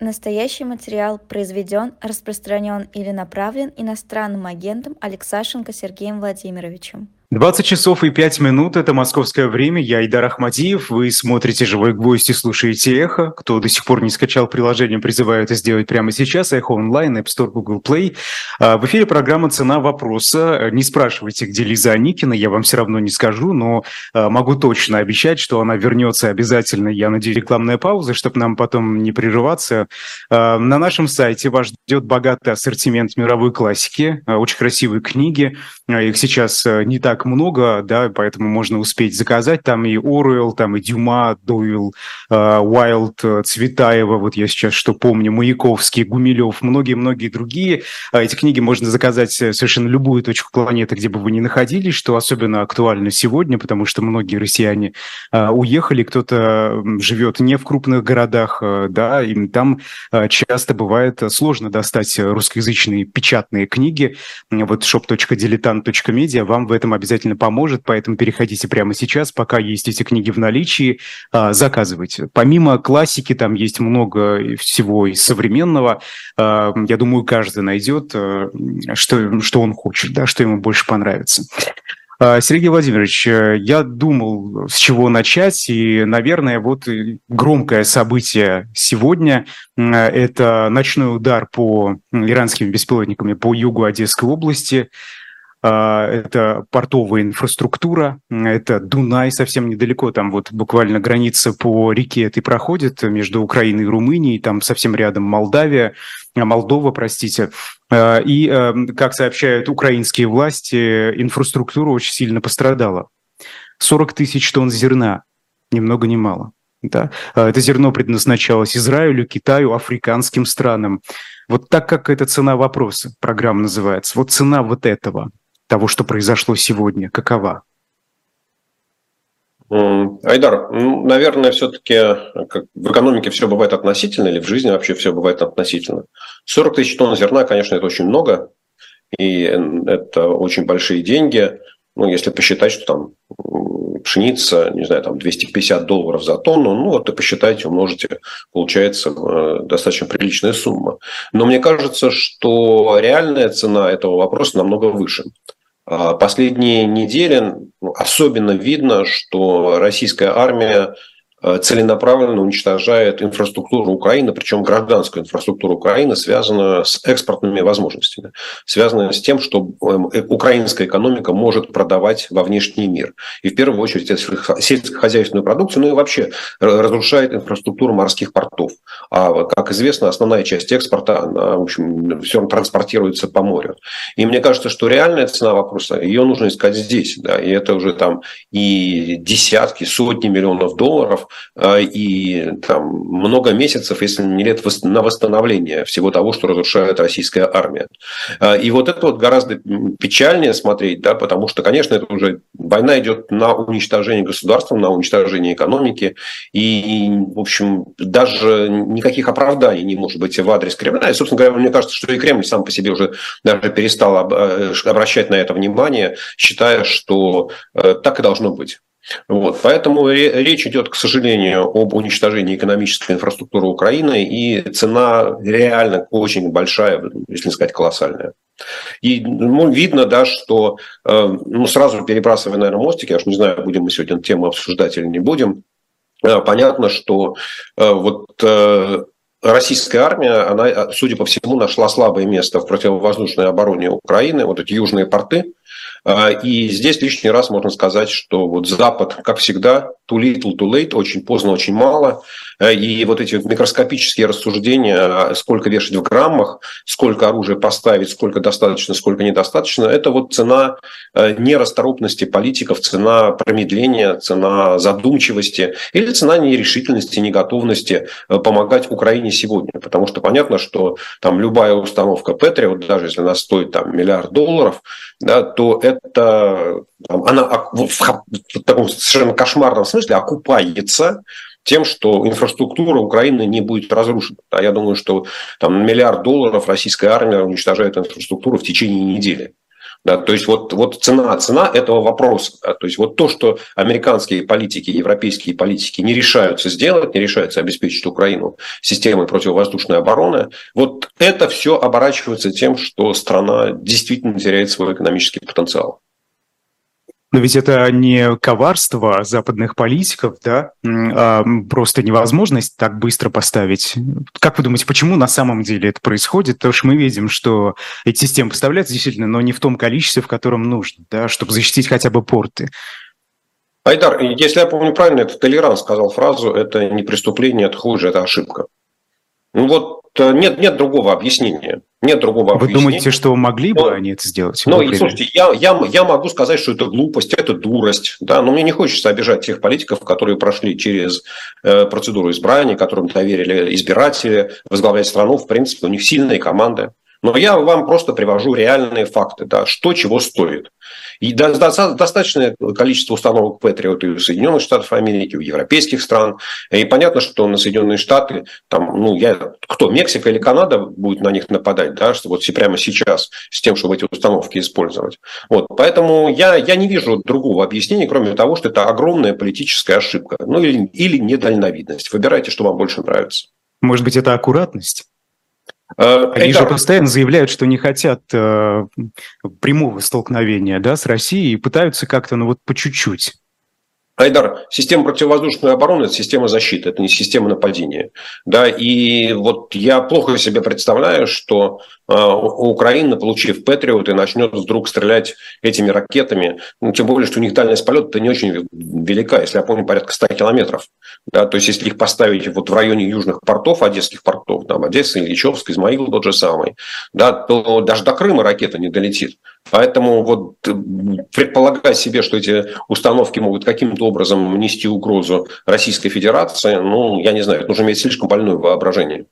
Настоящий материал произведен, распространен или направлен иностранным агентом Алексашенко Сергеем Владимировичем. 20 часов и 5 минут – это московское время. Я Идар Ахмадиев. Вы смотрите «Живой гвоздь» и слушаете «Эхо». Кто до сих пор не скачал приложение, призываю это сделать прямо сейчас. «Эхо онлайн», App Store, Google Play. А, в эфире программа «Цена вопроса». Не спрашивайте, где Лиза Аникина, я вам все равно не скажу, но а, могу точно обещать, что она вернется обязательно. Я надеюсь, рекламная пауза, чтобы нам потом не прерываться. А, на нашем сайте вас ждет богатый ассортимент мировой классики, очень красивые книги. Их сейчас не так так много, да, поэтому можно успеть заказать. Там и Оруэлл, там и Дюма, Дойл, Уайлд, э, Цветаева, вот я сейчас что помню, Маяковский, Гумилев, многие-многие другие. А эти книги можно заказать э, совершенно любую точку планеты, где бы вы ни находились, что особенно актуально сегодня, потому что многие россияне уехали, кто-то живет не в крупных городах, э, да, и там часто бывает сложно достать русскоязычные печатные книги. Вот shop.diletant.media вам в этом обязательно обязательно поможет, поэтому переходите прямо сейчас, пока есть эти книги в наличии, а, заказывайте. Помимо классики, там есть много всего из современного. А, я думаю, каждый найдет, э, что, что он хочет, да, что ему больше понравится. А, Сергей Владимирович, э, я думал, с чего начать, и, наверное, вот громкое событие сегодня – это ночной удар по иранским беспилотникам по югу Одесской области. А, это портовая инфраструктура, это Дунай совсем недалеко, там вот буквально граница по реке этой проходит между Украиной и Румынией, там совсем рядом Молдавия, а, Молдова, простите. А, и, как сообщают украинские власти, инфраструктура очень сильно пострадала. 40 тысяч тонн зерна, ни много ни мало. Да? Это зерно предназначалось Израилю, Китаю, африканским странам. Вот так как эта цена вопроса, программа называется, вот цена вот этого – того, что произошло сегодня? Какова? Айдар, ну, наверное, все-таки в экономике все бывает относительно, или в жизни вообще все бывает относительно. 40 тысяч тонн зерна, конечно, это очень много, и это очень большие деньги. Ну, если посчитать, что там пшеница, не знаю, там 250 долларов за тонну, ну, вот и посчитайте, умножите, получается э, достаточно приличная сумма. Но мне кажется, что реальная цена этого вопроса намного выше. А, последние недели ну, особенно видно, что российская армия целенаправленно уничтожает инфраструктуру Украины, причем гражданскую инфраструктуру Украины, связанную с экспортными возможностями, связанную с тем, что эм, э, украинская экономика может продавать во внешний мир. И в первую очередь сельскохозяйственную продукцию, ну и вообще разрушает инфраструктуру морских портов. А, как известно, основная часть экспорта, она, в общем, все транспортируется по морю. И мне кажется, что реальная цена вопроса, ее нужно искать здесь. Да, и это уже там и десятки, сотни миллионов долларов, и там много месяцев, если не лет, на восстановление всего того, что разрушает российская армия. А, и вот это вот гораздо печальнее смотреть, да, потому что, конечно, это уже война идет на уничтожение государства, на уничтожение экономики, и, в общем, даже никаких оправданий не может быть в адрес Кремля. И, собственно говоря, мне кажется, что и Кремль сам по себе уже даже перестал э, обращать на это внимание, считая, что э, так и должно быть. Вот. Поэтому речь идет, к сожалению, об уничтожении экономической инфраструктуры Украины, и цена реально очень большая, если не сказать колоссальная. И ну, видно, да, что э, ну, сразу перебрасывая, наверное, мостики, я уж не знаю, будем мы сегодня тему обсуждать или не будем, э, понятно, что э, вот российская армия, она, судя по всему, нашла слабое место в противовоздушной обороне Украины, вот эти южные порты, и здесь лишний раз можно сказать, что вот Запад, как всегда, too little, too late, очень поздно, очень мало. Э, и вот эти микроскопические рассуждения, а, сколько вешать в граммах, сколько оружия поставить, сколько достаточно, сколько недостаточно, это вот цена э, нерасторопности политиков, цена промедления, цена задумчивости или цена нерешительности, неготовности э, помогать Украине сегодня. Потому что понятно, что там любая установка Патриот, даже если она стоит там миллиард долларов, да, то это она в таком совершенно кошмарном смысле окупается тем, что инфраструктура Украины не будет разрушена. А я думаю, что там миллиард долларов российская армия уничтожает инфраструктуру в течение недели. Да, то есть вот, вот цена, цена этого вопроса. Да, то есть вот то, что американские политики, европейские политики не решаются сделать, не решаются обеспечить Украину системой противовоздушной обороны, вот это все оборачивается тем, что страна действительно теряет свой экономический потенциал. Но ведь это не коварство западных политиков, да, а просто невозможность так быстро поставить. Как вы думаете, почему на самом деле это происходит? Потому что мы видим, что эти системы поставляются действительно, но не в том количестве, в котором нужно, да, чтобы защитить хотя бы порты. Айдар, если я помню правильно, это Толеран сказал фразу «это не преступление, это хуже, это ошибка». Ну вот нет, нет другого объяснения. Нет другого Вы объяснения. думаете, что могли бы но, они это сделать? Ну, и, слушайте, я, я, я могу сказать, что это глупость, это дурость, да, но мне не хочется обижать тех политиков, которые прошли через э, процедуру избрания, которым доверили избиратели, возглавлять страну, в принципе, у них сильные команды. Но я вам просто привожу реальные факты, да, что чего стоит. И достаточное количество установок Patriot и у Соединенных Штатов Америки, у европейских стран. И понятно, что на Соединенные Штаты, там, ну, я, кто, Мексика или Канада будет на них нападать, да, что вот прямо сейчас с тем, чтобы эти установки использовать. Вот, поэтому я, я не вижу другого объяснения, кроме того, что это огромная политическая ошибка, ну, или, или недальновидность. Выбирайте, что вам больше нравится. Может быть, это аккуратность? Э, Они это... же постоянно заявляют, что не хотят э, прямого столкновения да, с Россией и пытаются как-то, ну вот по чуть-чуть. Айдар, система противовоздушной обороны – это система защиты, это не система нападения. Да, и вот я плохо себе представляю, что э, Украина, получив Патриот, и начнет вдруг стрелять этими ракетами, ну, тем более, что у них дальность полета не очень велика, если я помню, порядка 100 километров. Да, то есть, если их поставить вот в районе южных портов, одесских портов, там, Одесса, Ильичевск, Измаил тот же самый, да, то даже до Крыма ракета не долетит. Поэтому вот э, предполагать себе, что эти установки могут каким-то образом нести угрозу Российской Федерации, ну, я не знаю, это нужно иметь слишком больное воображение.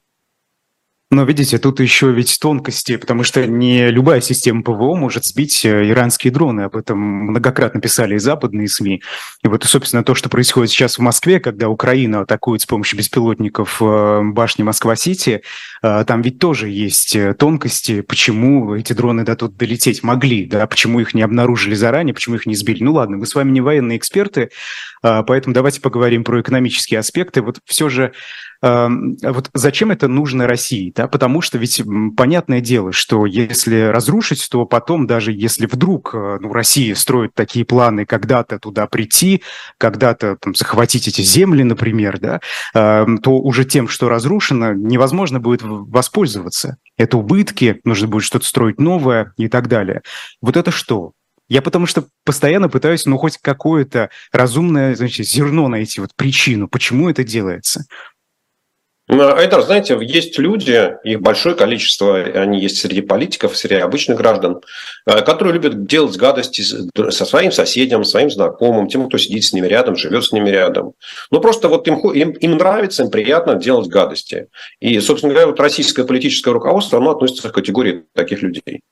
Но видите, тут еще ведь тонкости, потому что не любая система ПВО может сбить э, иранские дроны. Об этом многократно писали и западные СМИ. И вот, собственно, то, что происходит сейчас в Москве, когда Украина атакует с помощью беспилотников э, башни Москва-Сити, э, там ведь тоже есть тонкости, почему эти дроны до тут долететь могли, да, почему их не обнаружили заранее, почему их не сбили. Ну ладно, мы с вами не военные эксперты, поэтому давайте поговорим про экономические аспекты. Вот все же вот зачем это нужно России? Да? Потому что ведь понятное дело, что если разрушить, то потом даже если вдруг э, ну, Россия строит такие планы когда-то туда прийти, когда-то там, захватить эти земли, например, да, то уже тем, что разрушено, невозможно будет воспользоваться. Это убытки, нужно будет что-то строить новое и так далее. Вот это что? Я потому что постоянно пытаюсь, ну, хоть какое-то разумное, значит, зерно найти, вот причину, почему это делается. Айдар, знаете, есть люди, их большое количество, они есть среди политиков, среди обычных граждан, э, которые любят делать гадости со своим соседям, своим знакомым, тем, кто сидит с ними рядом, живет с ними рядом. Ну, просто вот им, им, им нравится, им приятно делать гадости. И, собственно говоря, вот российское политическое руководство, оно относится к категории таких людей.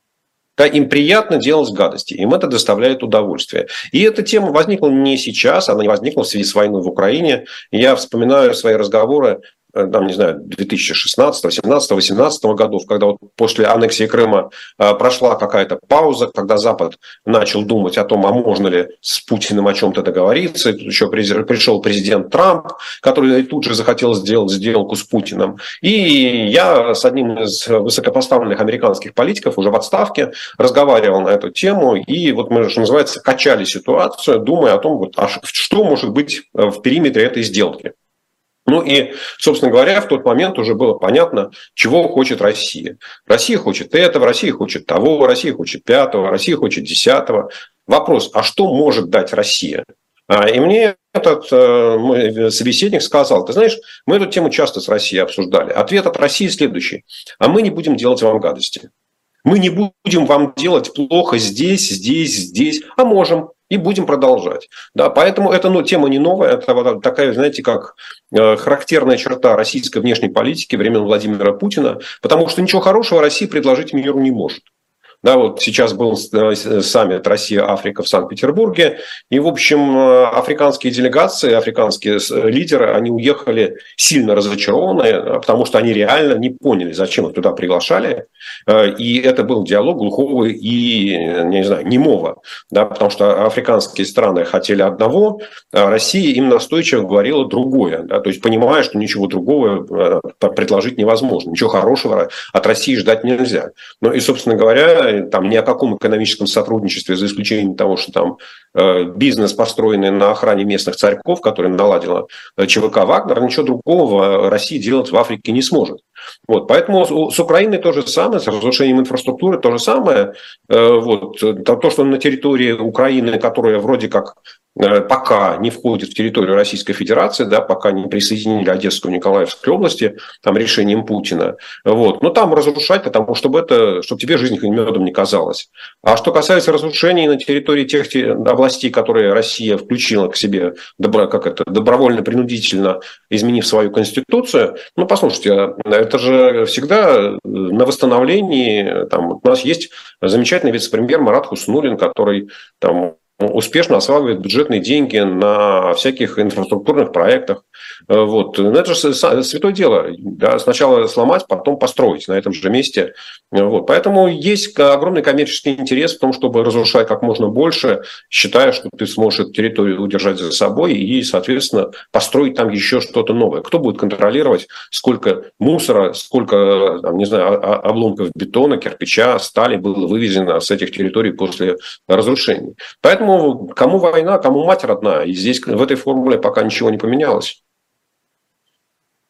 Им приятно делать гадости, им это доставляет удовольствие. И эта тема возникла не сейчас, она не возникла в связи с войной в Украине. Я вспоминаю свои разговоры там, не знаю, 2016, 17, 18 годов, когда вот после аннексии Крыма э, прошла какая-то пауза, когда Запад начал думать о том, а можно ли с Путиным о чем-то договориться. И тут еще пришел президент Трамп, который тут же захотел сделать сделку с Путиным. И я с одним из высокопоставленных американских политиков уже в отставке разговаривал на эту тему. И вот мы, что называется, качали ситуацию, думая о том, вот, а что может быть э, в периметре этой сделки. Ну и, собственно говоря, в тот момент уже было понятно, чего хочет Россия. Россия хочет этого, Россия хочет того, Россия хочет пятого, Россия хочет десятого. Вопрос, а что может дать Россия? А, и мне этот э, мой собеседник сказал, ты знаешь, мы эту тему часто с Россией обсуждали. Ответ от России следующий. А мы не будем делать вам гадости. Мы не будем вам делать плохо здесь, здесь, здесь, а можем и будем продолжать. Да, поэтому эта ну, тема не новая, это такая, знаете, как э, характерная черта российской внешней политики времен Владимира Путина, потому что ничего хорошего Россия предложить миру не может. Да, вот сейчас был э, саммит Россия-Африка в Санкт-Петербурге, и, в общем, э, африканские делегации, африканские лидеры, они уехали сильно разочарованные, потому что они реально не поняли, зачем их туда приглашали, и это был диалог глухого и, не знаю, немого, да, потому что африканские страны хотели одного, а Россия им настойчиво говорила другое, да, то есть понимая, что ничего другого предложить невозможно, ничего хорошего от России ждать нельзя. Ну и, собственно говоря, там ни о каком экономическом сотрудничестве, за исключением того, что там э, бизнес, построенный на охране местных царьков, который наладила э, ЧВК «Вагнер», ничего другого Россия делать в Африке не сможет. Вот, поэтому с Украиной то же самое, с разрушением инфраструктуры то же самое. Э, вот, то, что на территории Украины, которая вроде как Э, пока не входит в территорию Российской Федерации, да, пока не присоединили Одесскую Николаевскую области, там решением Путина. Вот. Но там разрушать, потому чтобы это, чтобы тебе жизнь медом не казалась. А что касается разрушений на территории тех областей, которые Россия включила к себе добро, как это, добровольно-принудительно, изменив свою конституцию, ну, послушайте, это же всегда на восстановлении, там, у нас есть замечательный вице-премьер Марат Хуснулин, который там успешно осваивает бюджетные деньги на всяких инфраструктурных проектах. Э, вот. Но это же святое дело. Да? Сначала сломать, потом построить на этом же месте. Э, вот. Поэтому есть огромный коммерческий интерес в том, чтобы разрушать как можно больше, считая, что ты сможешь эту территорию удержать за собой и, соответственно, построить там еще что-то новое. Кто будет контролировать, сколько мусора, сколько, там, не знаю, обломков бетона, кирпича, стали было вывезено с этих территорий после разрушений. Поэтому Поэтому кому война, кому мать родная. И здесь в этой формуле пока ничего не поменялось.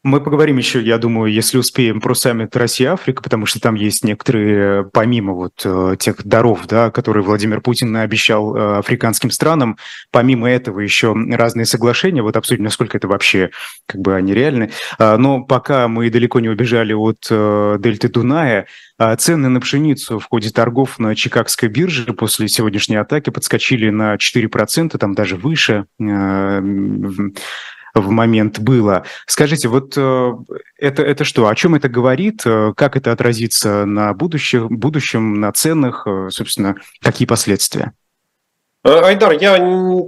Мы поговорим еще, я думаю, если успеем, про саммит Россия-Африка, потому что там есть некоторые, помимо вот э, тех даров, да, которые Владимир Путин обещал э, африканским странам, помимо этого еще разные соглашения, вот обсудим, насколько это вообще, как бы, они реальны. А, но пока мы далеко не убежали от э, дельты Дуная, а, цены на пшеницу в ходе торгов на Чикагской бирже после сегодняшней атаки подскочили на 4%, там даже выше в момент было. Скажите, вот э, это, это что, о чем это говорит, э, как это отразится на будущем, будущем на ценах, э, собственно, какие последствия? Э, Айдар, я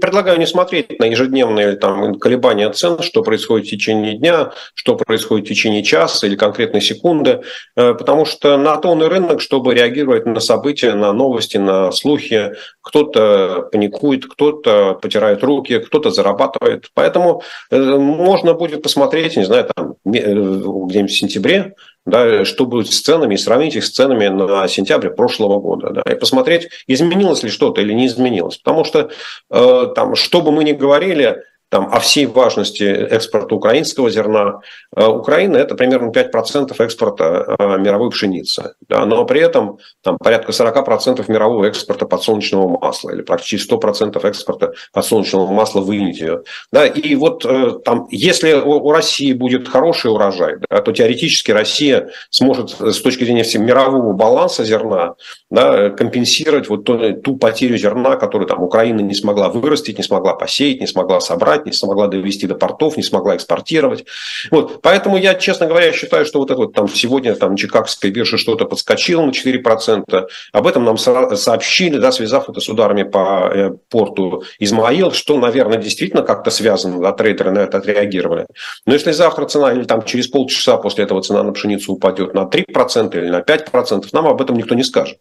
предлагаю не смотреть на ежедневные там, колебания цен, что происходит в течение дня, что происходит в течение часа или конкретной секунды, э, потому что на то он и рынок, чтобы реагировать на события, на новости, на слухи. Кто-то паникует, кто-то потирает руки, кто-то зарабатывает. Поэтому э, можно будет посмотреть, не знаю, там где-нибудь в сентябре, да, что будет с ценами, и сравнить их с ценами на сентябрь прошлого года, да, и посмотреть, изменилось ли что-то или не изменилось. Потому что, э, там, что бы мы ни говорили, там, о всей важности экспорта украинского зерна. Э, Украина – это примерно 5% экспорта э, мировой пшеницы. Да, но при этом там, порядка 40% мирового экспорта подсолнечного масла или практически 100% экспорта подсолнечного масла в Индию. Да, и вот э, там, если у России будет хороший урожай, да, то теоретически Россия сможет с точки зрения мирового баланса зерна да, компенсировать вот ту, ту потерю зерна, которую там, Украина не смогла вырастить, не смогла посеять, не смогла собрать продать, не смогла довести до портов, не смогла экспортировать. Вот. Поэтому я, честно говоря, считаю, что вот это вот там сегодня там Чикагская биржа что-то подскочила на 4%. Об этом нам сообщили, да, связав это с ударами по э, порту Измаил, что, наверное, действительно как-то связано, да, трейдеры на это отреагировали. Но если завтра цена или там через полчаса после этого цена на пшеницу упадет на 3% или на 5%, нам об этом никто не скажет.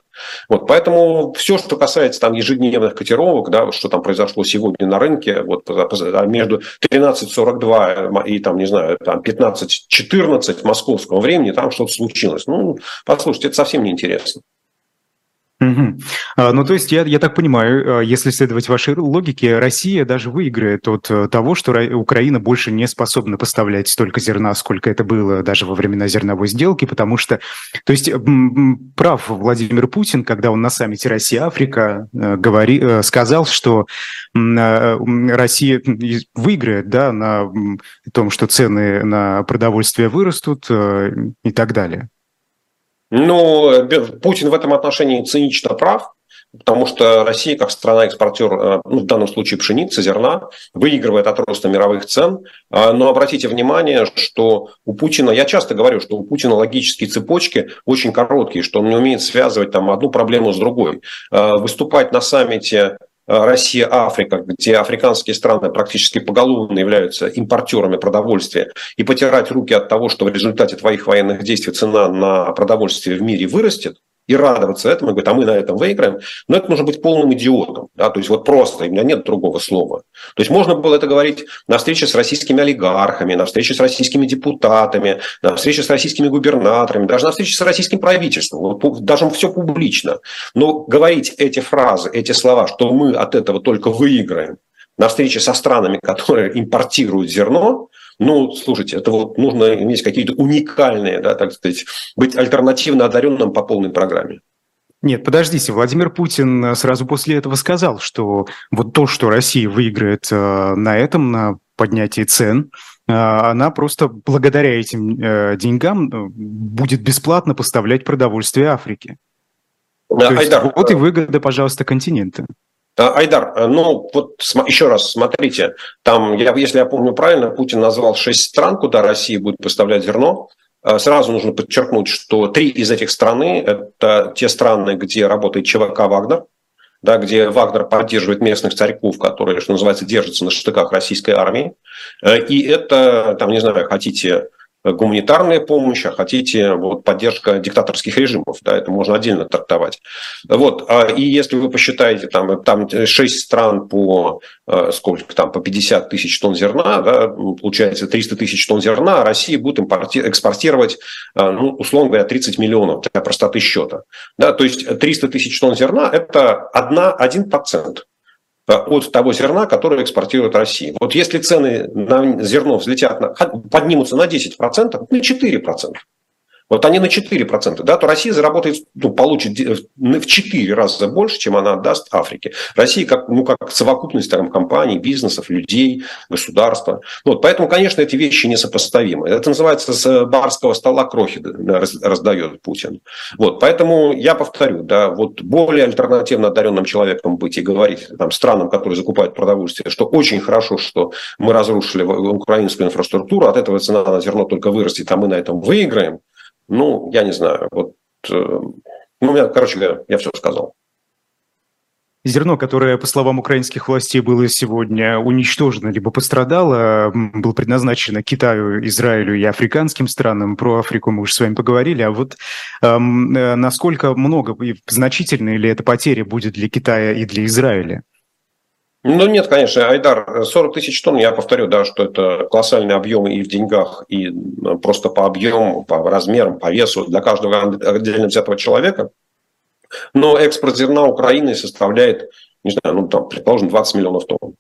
Вот, поэтому все, что касается там ежедневных котировок, да, что там произошло сегодня на рынке, вот между 13.42 и там, не знаю, там 15.14 московского времени там что-то случилось. Ну, послушайте, это совсем неинтересно. Угу. Ну, то есть, я, я так понимаю, а, если следовать вашей логике, Россия даже выиграет от э, того, что Украина больше не способна поставлять столько зерна, сколько это было даже во времена зерновой сделки, потому что, то есть, прав Владимир Путин, когда он на саммите Россия-Африка э, говори, э, сказал, что Россия выиграет да, на том, что цены на продовольствие вырастут и так далее. Ну, Путин в этом отношении цинично прав, потому что Россия, как страна-экспортер, э, ну, в данном случае пшеницы, зерна, выигрывает от роста мировых цен. А, но обратите внимание, что у Путина, я часто говорю, что у Путина логические цепочки очень короткие, что он не умеет связывать там одну проблему с другой. А, выступать на саммите Э, Россия, Африка, где африканские страны практически поголовно являются импортерами продовольствия, и потирать руки от того, что в результате твоих военных действий цена на продовольствие в мире вырастет, и радоваться этому, и говорить, а мы на этом выиграем, но это нужно быть полным идиотом. Да? То есть вот просто, у меня нет другого слова. То есть можно было это говорить на встрече с российскими олигархами, на встрече с российскими депутатами, на встрече с российскими губернаторами, даже на встрече с российским правительством, вот, даже все публично. Но говорить эти фразы, эти слова, что мы от этого только выиграем, на встрече со странами, которые импортируют зерно, ну, слушайте, это вот нужно иметь какие-то уникальные, да, так сказать, быть альтернативно одаренным по полной программе. Нет, подождите, Владимир Путин э, сразу после этого сказал, что вот то, что Россия выиграет э, на этом, на поднятии цен, э, она просто благодаря этим деньгам будет бесплатно поставлять продовольствие Африке. Да, то Айдар, есть, вот и выгода, пожалуйста, континента. А, Айдар, э, ну вот еще раз смотрите, там, я, если я помню правильно, Путин назвал шесть стран, куда Россия будет поставлять зерно. Э, сразу нужно подчеркнуть, что три из этих стран – это те страны, где работает ЧВК «Вагнер», да, где Вагнер поддерживает местных царьков, которые, что называется, держатся на штыках российской армии. Э, и это, там, не знаю, хотите гуманитарная помощь, а хотите вот, поддержка диктаторских режимов. Да, это можно отдельно трактовать. Вот. А, и если вы посчитаете, там, там 6 стран по э, сколько там, по 50 тысяч тонн зерна, да, получается 300 тысяч тонн зерна, а Россия будет экспортировать, э, ну, условно говоря, 30 миллионов для простоты счета. Да, то есть 300 тысяч тонн зерна – это 1, 1% Э, от того зерна, которое экспортирует Россия. Вот если цены на зерно взлетят, на, поднимутся на 10%, на 4%, вот они на 4%, да, то Россия заработает, ну, получит в 4 раза больше, чем она отдаст Африке. Россия как, ну, как совокупность там, компаний, бизнесов, людей, государства. Вот, поэтому, конечно, эти вещи несопоставимы. Это называется с барского стола крохи раздает Путин. Вот, поэтому я повторю, да, вот более альтернативно одаренным человеком быть и говорить там, странам, которые закупают продовольствие, что очень хорошо, что мы разрушили украинскую инфраструктуру, от этого цена на зерно только вырастет, а мы на этом выиграем – ну, я не знаю. Вот, э, ну, я, короче говоря, я все сказал. Зерно, которое, по словам украинских властей, было сегодня уничтожено либо пострадало, было предназначено Китаю, Израилю и африканским странам. Про Африку мы уже с вами поговорили. А вот эм, насколько много и значительные ли это потери будет для Китая и для Израиля? Ну, нет, конечно, Айдар, 40 тысяч тонн, я повторю, да, что это колоссальные объемы и в деньгах, и просто по объему, по размерам, по весу для каждого отдельно взятого человека. Но экспорт зерна Украины составляет, не знаю, ну, там, предположим, 20 миллионов тонн.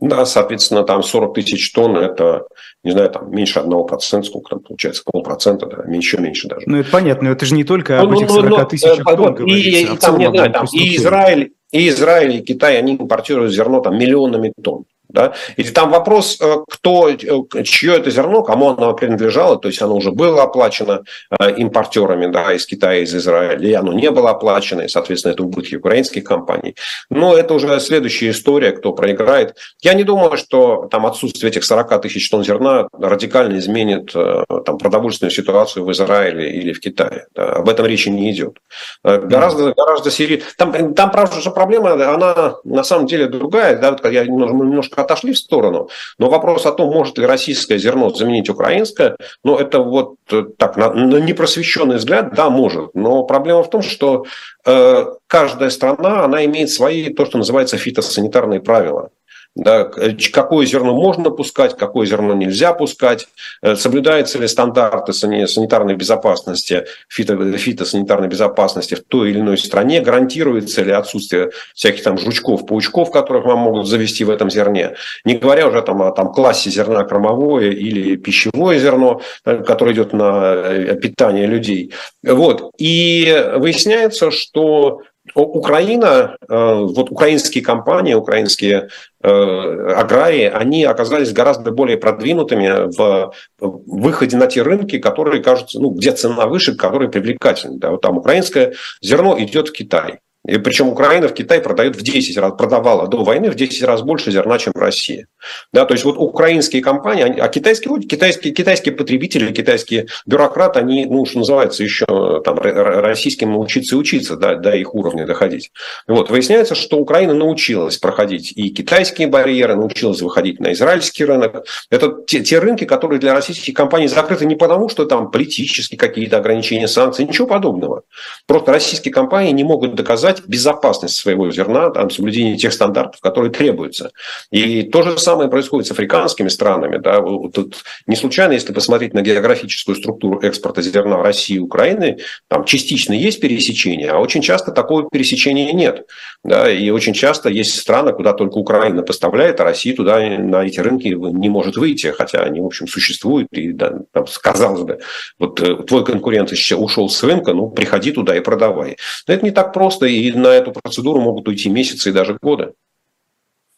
Да, соответственно, там 40 тысяч тонн – это, не знаю, там меньше одного процента, сколько там получается, полпроцента, да, еще меньше даже. Ну, это понятно, но это же не только об ну, этих 40 ну, ну, тысячах э, тонн и, и, а там, знаю, там, и Израиль, и Израиль, и Китай, они импортируют зерно там миллионами тонн. Да? И там вопрос, э, кто, э, чье это зерно, кому оно принадлежало, то есть оно уже было оплачено э, импортерами да, из Китая, из Израиля, и оно не было оплачено, и, соответственно, это убытки украинских компаний. Но это уже следующая история, кто проиграет. Я не думаю, что там отсутствие этих 40 тысяч тонн зерна радикально изменит там, продовольственную ситуацию в Израиле или в Китае. Да? Об этом речи не идет. Гораздо, гораздо серьезнее. Там, там, правда, проблема, она на самом деле другая. Да? Я немножко отошли в сторону. Но вопрос о том, может ли российское зерно заменить украинское, ну, это вот э, так, на, на непросвещенный взгляд, да, может. Но проблема в том, что э, каждая страна, она имеет свои, то, что называется, фитосанитарные правила да, какое зерно можно пускать, какое зерно нельзя пускать, э, соблюдаются ли стандарты санитарной безопасности, фито, фитосанитарной безопасности в той или иной стране, гарантируется ли отсутствие всяких там жучков, паучков, которых вам могут завести в этом зерне, не говоря уже там о там, классе зерна кормовое или пищевое зерно, э, которое идет на э, питание людей. Вот. И выясняется, что Украина, вот украинские компании, украинские Э, аграрии, они оказались гораздо более продвинутыми в выходе на те рынки, которые кажутся, ну, где цена выше, которые привлекательны. Да, вот там украинское зерно идет в Китай. И причем Украина в Китай продает в 10 раз, продавала до войны в 10 раз больше зерна, чем Россия. Да, то есть вот украинские компании, а китайские люди, китайские, китайские потребители, китайские бюрократы, они, ну, что называется, еще там российским учиться и учиться, да, до их уровня доходить. Вот, выясняется, что Украина научилась проходить и китайские барьеры, научилась выходить на израильский рынок. Это те, те рынки, которые для российских компаний закрыты не потому, что там политические какие-то ограничения, санкции, ничего подобного. Просто российские компании не могут доказать, гарантировать безопасность своего зерна, там, соблюдение тех стандартов, которые требуются. И то же самое происходит с африканскими странами. Да. Тут не случайно, если посмотреть на географическую структуру экспорта зерна в России и Украины, там частично есть пересечение, а очень часто такого пересечения нет. Да. И очень часто есть страны, куда только Украина поставляет, а Россия туда на эти рынки не может выйти, хотя они, в общем, существуют. И, да, там, казалось бы, вот э, твой конкурент ушел с рынка, ну, приходи туда и продавай. Но это не так просто, и на эту процедуру могут уйти месяцы и даже годы.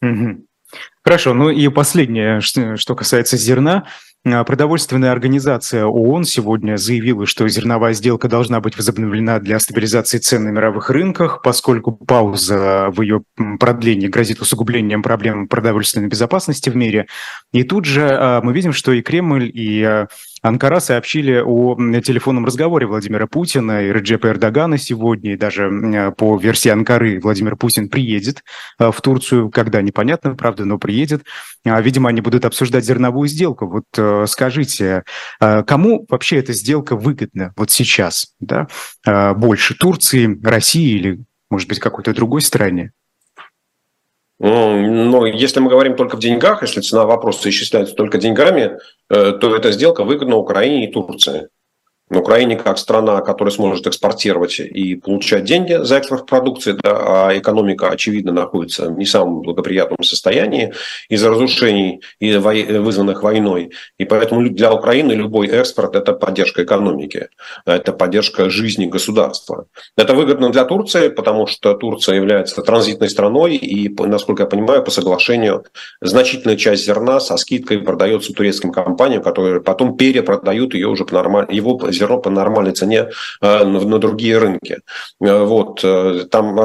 Угу. Хорошо, ну и последнее, что касается зерна. А, продовольственная организация ООН сегодня заявила, что зерновая сделка должна быть возобновлена для стабилизации цен на мировых рынках, поскольку пауза в ее продлении грозит усугублением проблем продовольственной безопасности в мире. И тут же а, мы видим, что и Кремль, и а, Анкара сообщили о телефонном разговоре Владимира Путина и Реджепа Эрдогана сегодня, и даже по версии Анкары Владимир Путин приедет в Турцию, когда непонятно, правда, но приедет. Видимо, они будут обсуждать зерновую сделку. Вот скажите, а, кому вообще эта сделка выгодна вот сейчас, да? А, больше Турции, России или, может быть, какой-то другой стране? Ну, если мы говорим только в деньгах, если цена вопроса исчисляется только деньгами, э, то эта сделка выгодна Украине и Турции. На Украине как страна, которая сможет экспортировать и получать деньги за экспорт продукции, да, а экономика, очевидно, находится в не самом благоприятном состоянии из-за разрушений, вызванных войной. И поэтому для Украины любой экспорт – это поддержка экономики, это поддержка жизни государства. Это выгодно для Турции, потому что Турция является транзитной страной, и, насколько я понимаю, по соглашению значительная часть зерна со скидкой продается турецким компаниям, которые потом перепродают ее уже по нормально, его зерно по нормальной цене э, на другие рынки. Э, вот. Э, там,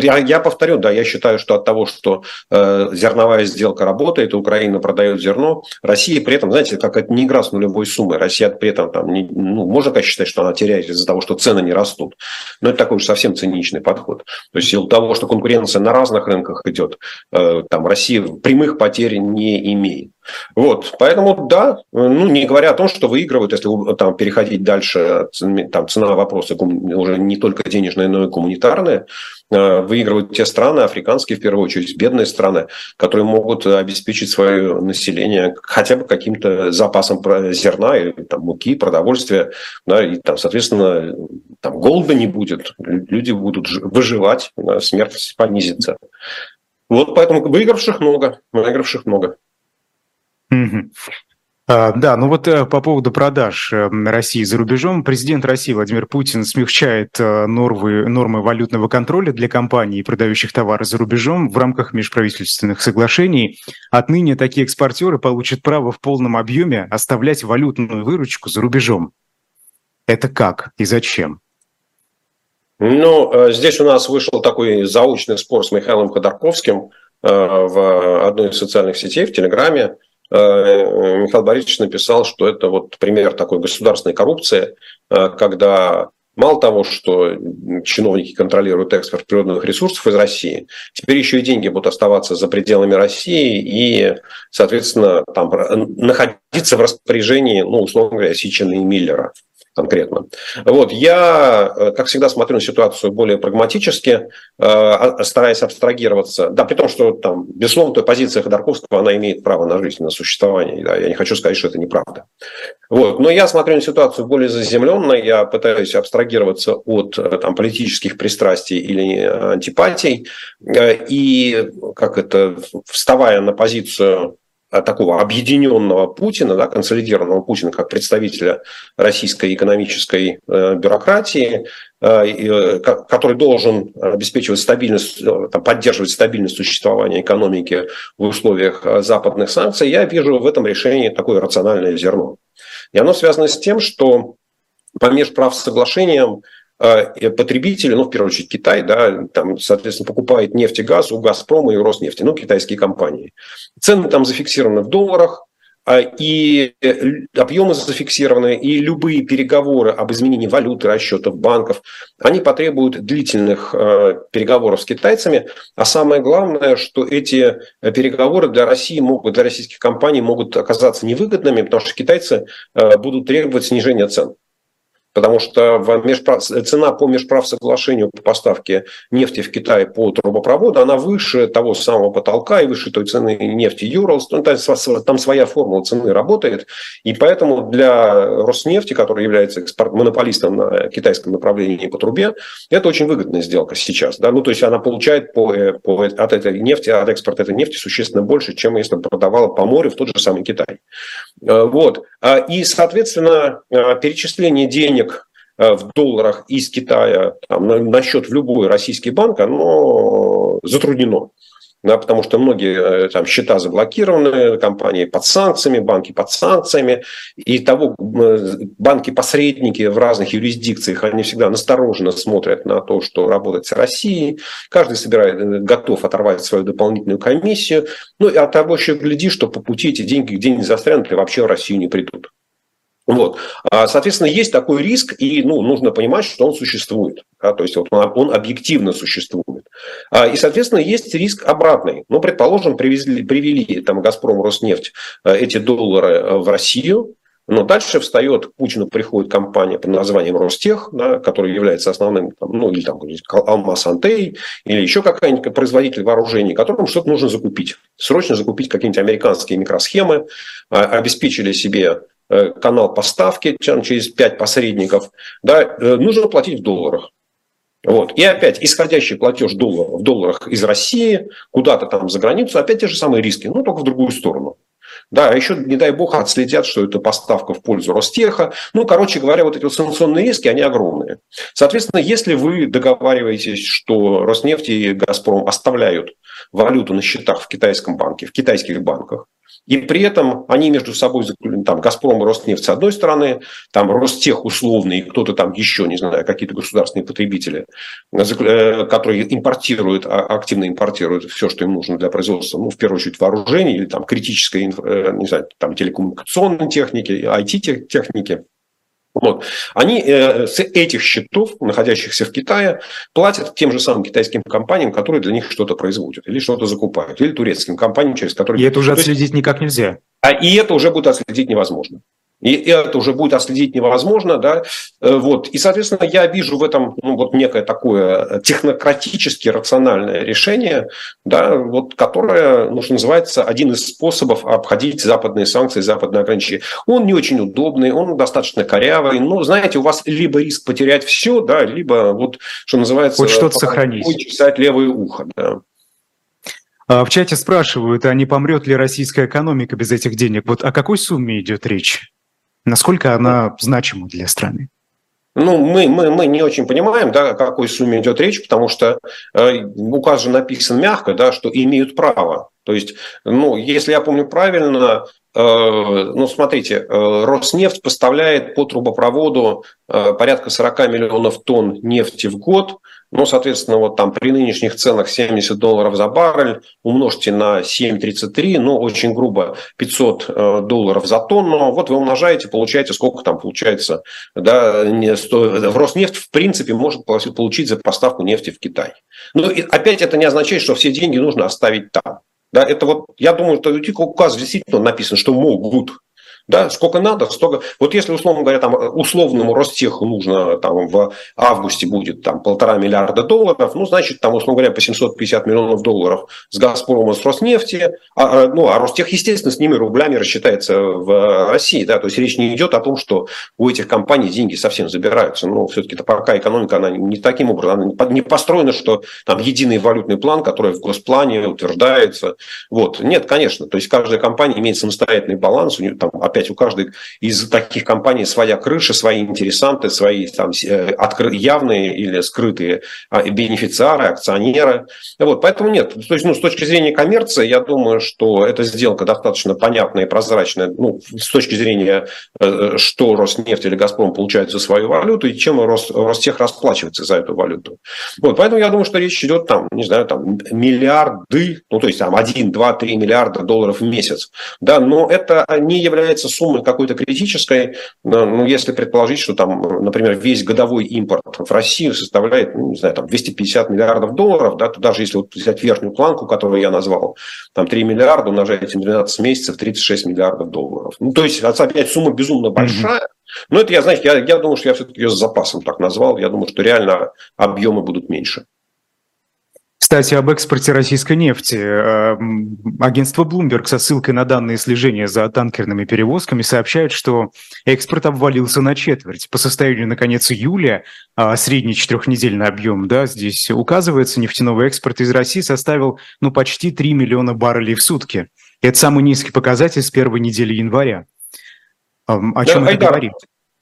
я, я повторю, да, я считаю, что от того, что зерновая сделка работает, Украина продает зерно, Россия при этом, знаете, как это не игра с нулевой суммой. Россия при этом, там, не, ну, можно, конечно, считать, что она теряет из-за того, что цены не растут. Но это такой уж совсем циничный подход. То есть, силу того, что конкуренция на разных рынках идет, там Россия прямых потерь не имеет. Вот, поэтому да, ну не говоря о том, что выигрывают, если там переходить дальше, там цена вопроса уже не только денежная, но и гуманитарная, э, выигрывают те страны, африканские в первую очередь, бедные страны, которые могут обеспечить свое население хотя бы каким-то запасом зерна, и, там, муки, продовольствия, да, и там, соответственно, там голода не будет, люди будут выживать, смертность понизится. Вот поэтому выигравших много, выигравших много. А, да, ну вот э, по поводу продаж э, России за рубежом. Президент России Владимир Путин смягчает э, нормы, нормы валютного контроля для компаний, продающих товары за рубежом в рамках межправительственных соглашений. Отныне такие экспортеры получат право в полном объеме оставлять валютную выручку за рубежом. Это как и зачем? Ну, здесь у нас вышел такой заочный спор с Михаилом Ходорковским в одной из социальных сетей, в Телеграме. Э, Михаил Борисович написал, что это вот пример такой государственной коррупции, э, когда мало того, что чиновники контролируют экспорт природных ресурсов из России, теперь еще и деньги будут оставаться за пределами России и, соответственно, там находиться в распоряжении, ну, условно говоря, Сичина и Миллера конкретно. Вот, я, э, как всегда, смотрю на ситуацию более прагматически, э, а, стараясь абстрагироваться. Да, при том, что там, безусловно, позиция Ходорковского, она имеет право на жизнь, на существование. Да, я не хочу сказать, что это неправда. Вот, но я смотрю на ситуацию более заземленно, я пытаюсь абстрагироваться от э, там, политических пристрастий или антипатий, и как это, вставая на позицию такого объединенного Путина, да, консолидированного Путина как представителя российской экономической э, бюрократии, э, который должен обеспечивать стабильность, там, поддерживать стабильность существования экономики в условиях западных санкций, я вижу в этом решении такое рациональное зерно. И оно связано с тем, что по межправ соглашениям э, потребители, ну, в первую очередь Китай, да, там, соответственно, покупает нефть и газ у «Газпрома» и «Роснефти», ну, китайские компании. Цены там зафиксированы в долларах, а, и э, объемы зафиксированы, и любые переговоры об изменении валюты, расчетов банков, они потребуют длительных э, переговоров с китайцами. А самое главное, что эти э, переговоры для России могут, для российских компаний могут оказаться невыгодными, потому что китайцы будут требовать снижения цен. Потому что межправ... цена по межправ соглашению по поставке нефти в Китай по трубопроводу, она выше того самого потолка и выше той цены нефти Юралс. Ну, там своя формула цены работает. И поэтому для Роснефти, который является экспорт... монополистом на китайском направлении по трубе, это очень выгодная сделка сейчас. Да? Ну, то есть она получает по, по, от этой нефти, от экспорта этой нефти существенно больше, чем если бы продавала по морю в тот же самый Китай. Э, вот. А, и, соответственно, э, перечисление денег в долларах из Китая там, на, на счет в любой российский банк, оно затруднено. Да, потому что многие э, там, счета заблокированы, компании под санкциями, банки под санкциями. И того э, банки-посредники в разных юрисдикциях, они всегда настороженно смотрят на то, что работает с Россией. Каждый собирает, готов оторвать свою дополнительную комиссию. Ну, и от того еще гляди, что по пути эти деньги где-нибудь застрянут и вообще в Россию не придут. Вот. А, соответственно, есть такой риск, и ну, нужно понимать, что он существует. Да, то есть вот он, он объективно существует. А, и, соответственно, есть риск обратный. Ну, предположим, привезли, привели там Газпром, Роснефть э, эти доллары в Россию, но дальше встает, к Путину приходит компания под названием Ростех, да, которая является основным, там, ну, или там Алмаз Антей, или еще какой-нибудь производитель вооружений, которым что-то нужно закупить. Срочно закупить какие-нибудь американские микросхемы, а, обеспечили себе канал поставки через 5 посредников, да, э, нужно платить в долларах. Вот. И опять исходящий платеж долларов, в долларах из России куда-то там за границу, опять те же самые риски, но только в другую сторону. Да, а еще, не дай бог, отследят, что это поставка в пользу Ростеха. Ну, короче говоря, вот эти вот санкционные риски, они огромные. Соответственно, если вы договариваетесь, что Роснефть и Газпром оставляют валюту на счетах в китайском банке, в китайских банках, и при этом они между собой, там, Газпром и Роснефть с одной стороны, там Ростех условный, кто-то там еще, не знаю, какие-то государственные потребители, э, которые импортируют, а, активно импортируют все, что им нужно для производства, ну, в первую очередь, вооружений или там критической, э, не знаю, там, телекоммуникационной техники, IT-техники. Вот. Они э, с этих счетов, находящихся в Китае, платят тем же самым китайским компаниям, которые для них что-то производят или что-то закупают, или турецким компаниям, через которые... И это уже отследить никак нельзя. А, и это уже будет отследить невозможно. И это уже будет отследить невозможно, да, э, вот. И, соответственно, я вижу в этом ну, вот некое такое технократически рациональное решение, да, вот, которое, ну, что называется, один из способов обходить западные санкции, западные ограничения. Он не очень удобный, он достаточно корявый, но, знаете, у вас либо риск потерять все, да, либо вот, что называется... Хоть что-то сохранить. Чесать левое ухо, да. А в чате спрашивают, а не помрет ли российская экономика без этих денег? Вот о какой сумме идет речь? Насколько она значима для страны? Ну, мы, мы, мы не очень понимаем, да, о какой сумме идет речь, потому что э, указ же написан мягко, да, что имеют право. То есть, ну, если я помню правильно, э, ну, смотрите, э, Роснефть поставляет по трубопроводу э, порядка 40 миллионов тонн нефти в год, ну, соответственно, вот там при нынешних ценах 70 долларов за баррель умножьте на 7,33, ну, очень грубо 500 э, долларов за тонну. Вот вы умножаете, получаете, сколько там получается. Да, не, в Роснефть, в принципе, может получить за поставку нефти в Китай. Но и опять это не означает, что все деньги нужно оставить там. Да, это вот, я думаю, что указ действительно написан, что могут да, сколько надо, столько. Вот если, условно говоря, там условному Ростеху нужно там в августе будет там полтора миллиарда долларов, ну, значит, там, условно говоря, по 750 миллионов долларов с Газпрома, с Роснефти, а, а, ну, а Ростех, естественно, с ними рублями рассчитается в России, да, то есть речь не идет о том, что у этих компаний деньги совсем забираются, но все-таки пока экономика, она не таким образом, она не построена, что там единый валютный план, который в госплане утверждается, вот, нет, конечно, то есть каждая компания имеет самостоятельный баланс, у нее там опять у каждой из таких компаний своя крыша, свои интересанты, свои там, явные или скрытые а, бенефициары, акционеры. Вот, поэтому нет. То есть, ну, с точки зрения коммерции, я думаю, что эта сделка достаточно понятная и прозрачная, ну, с точки зрения, что Роснефть или Газпром получают за свою валюту и чем Ростех расплачивается за эту валюту. Вот, поэтому я думаю, что речь идет там, не знаю, там миллиарды, ну, то есть там 1, 2, 3 миллиарда долларов в месяц. Да, но это не является суммой какой-то критической. Ну, если предположить, что там, например, весь годовой импорт в Россию составляет, ну, не знаю, там 250 миллиардов долларов, да, то даже если вот взять верхнюю планку, которую я назвал, там 3 миллиарда умножаете на 12 месяцев, 36 миллиардов долларов. Ну, то есть, опять сумма безумно большая. Mm-hmm. Но это я, знаете, я, я думаю, что я все-таки ее с запасом так назвал. Я думаю, что реально объемы будут меньше. Кстати, об экспорте российской нефти. Эм, агентство Bloomberg со ссылкой на данные слежения за танкерными перевозками сообщает, что экспорт обвалился на четверть. По состоянию на конец июля а, средний четырехнедельный объем, да, здесь указывается, нефтяного экспорта из России составил ну, почти 3 миллиона баррелей в сутки. Это самый низкий показатель с первой недели января. О чем да, это Айдар, говорит?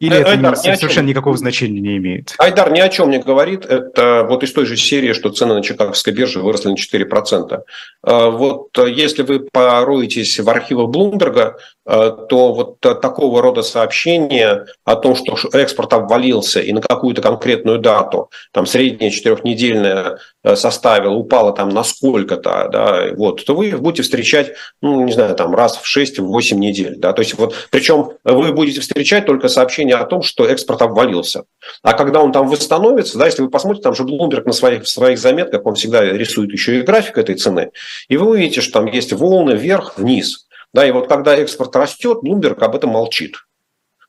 Или это Айдар, ни совершенно никакого значения не имеет? Айдар ни о чем не говорит. Это вот из той же серии, что цены на Чикагской бирже выросли на 4%. А, вот э, если вы пороетесь в архивах Блумберга, э, то вот такого рода сообщения о том, что экспорт обвалился и на какую-то конкретную дату, там средняя четырехнедельная составила, упала там на сколько-то, да, вот, то вы будете встречать, ну, не знаю, там раз в 6-8 недель. Да, то есть вот, причем вы будете встречать только сообщения о том, что экспорт обвалился. А когда он там восстановится, да, если вы посмотрите, там же Блумберг на своих, своих заметках, он всегда рисует еще и график этой цены, и вы увидите, что там есть волны вверх-вниз. Да, и вот когда экспорт растет, Bloomberg об этом молчит.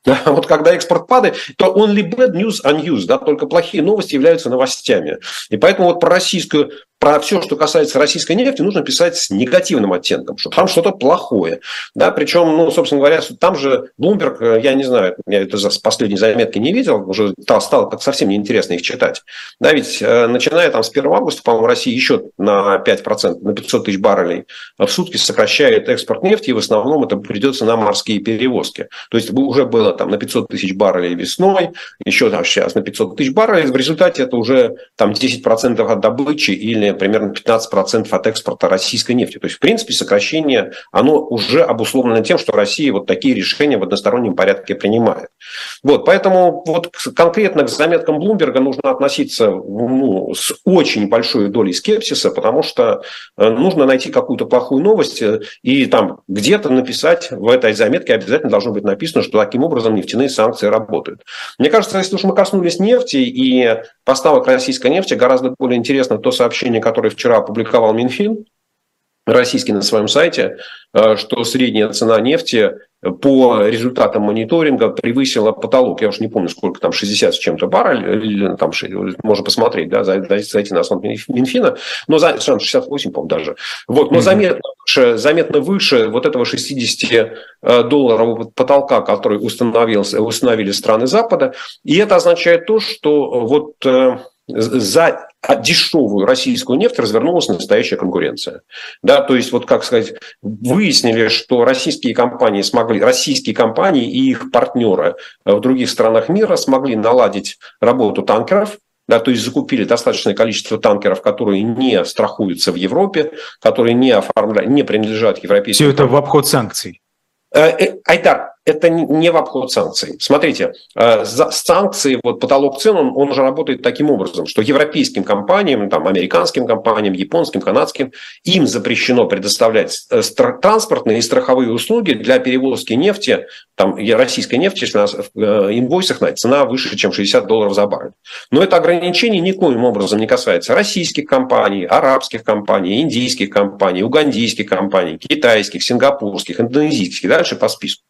Да, вот когда экспорт падает, то only bad news unused, да, только плохие новости являются новостями. И поэтому вот про российскую про все, что касается российской нефти, нужно писать с негативным оттенком, что там что-то плохое. Да, причем, ну, собственно говоря, там же Bloomberg, э, я не знаю, я это с последней заметки не видел, уже стало как совсем неинтересно их читать. Да, ведь э, начиная там с 1 августа, по-моему, Россия еще на 5%, на 500 тысяч баррелей в сутки сокращает экспорт нефти, и в основном это придется на морские перевозки. То есть уже было там на 500 тысяч баррелей весной, еще там сейчас на 500 тысяч баррелей, в результате это уже там 10% от добычи или примерно 15% от экспорта российской нефти. То есть, в принципе, сокращение, оно уже обусловлено тем, что Россия вот такие решения в одностороннем порядке принимает. Вот, поэтому вот конкретно к заметкам Блумберга нужно относиться ну, с очень большой долей скепсиса, потому что э, нужно найти какую-то плохую новость э, и там где-то написать в этой заметке обязательно должно быть написано, что таким образом нефтяные санкции работают. Мне кажется, если уж мы коснулись нефти и поставок российской нефти, гораздо более интересно то сообщение, который вчера опубликовал Минфин, российский на своем сайте, э, что средняя цена нефти по результатам мониторинга превысила потолок. Я уж не помню, сколько там, 60 с чем-то баррель, или там, можно посмотреть, да, зайти на сайт Минфина, но за, 68, по-моему, даже. Вот, но заметно выше, заметно выше вот этого 60 э, долларового потолка, который установился, установили страны Запада. И это означает то, что вот э, за дешевую российскую нефть развернулась настоящая конкуренция. Да, то есть, вот как сказать, выяснили, что российские компании смогли, российские компании и их партнеры в других странах мира смогли наладить работу танкеров, да, то есть закупили достаточное количество танкеров, которые не страхуются в Европе, которые не, оформляют, не принадлежат европейским. Все это в обход санкций. Э, э, Айдар, это не в обход санкций. Смотрите, э, санкции, вот потолок цен, он, он уже работает таким образом, что европейским компаниям, там, американским компаниям, японским, канадским, им запрещено предоставлять э, транспортные и страховые услуги для перевозки нефти, там, российской нефти, если у нас в э, инвойсах цена выше, чем 60 долларов за баррель. Но это ограничение никоим образом не касается российских компаний, арабских компаний, индийских компаний, угандийских компаний, китайских, сингапурских, индонезийских, дальше по списку.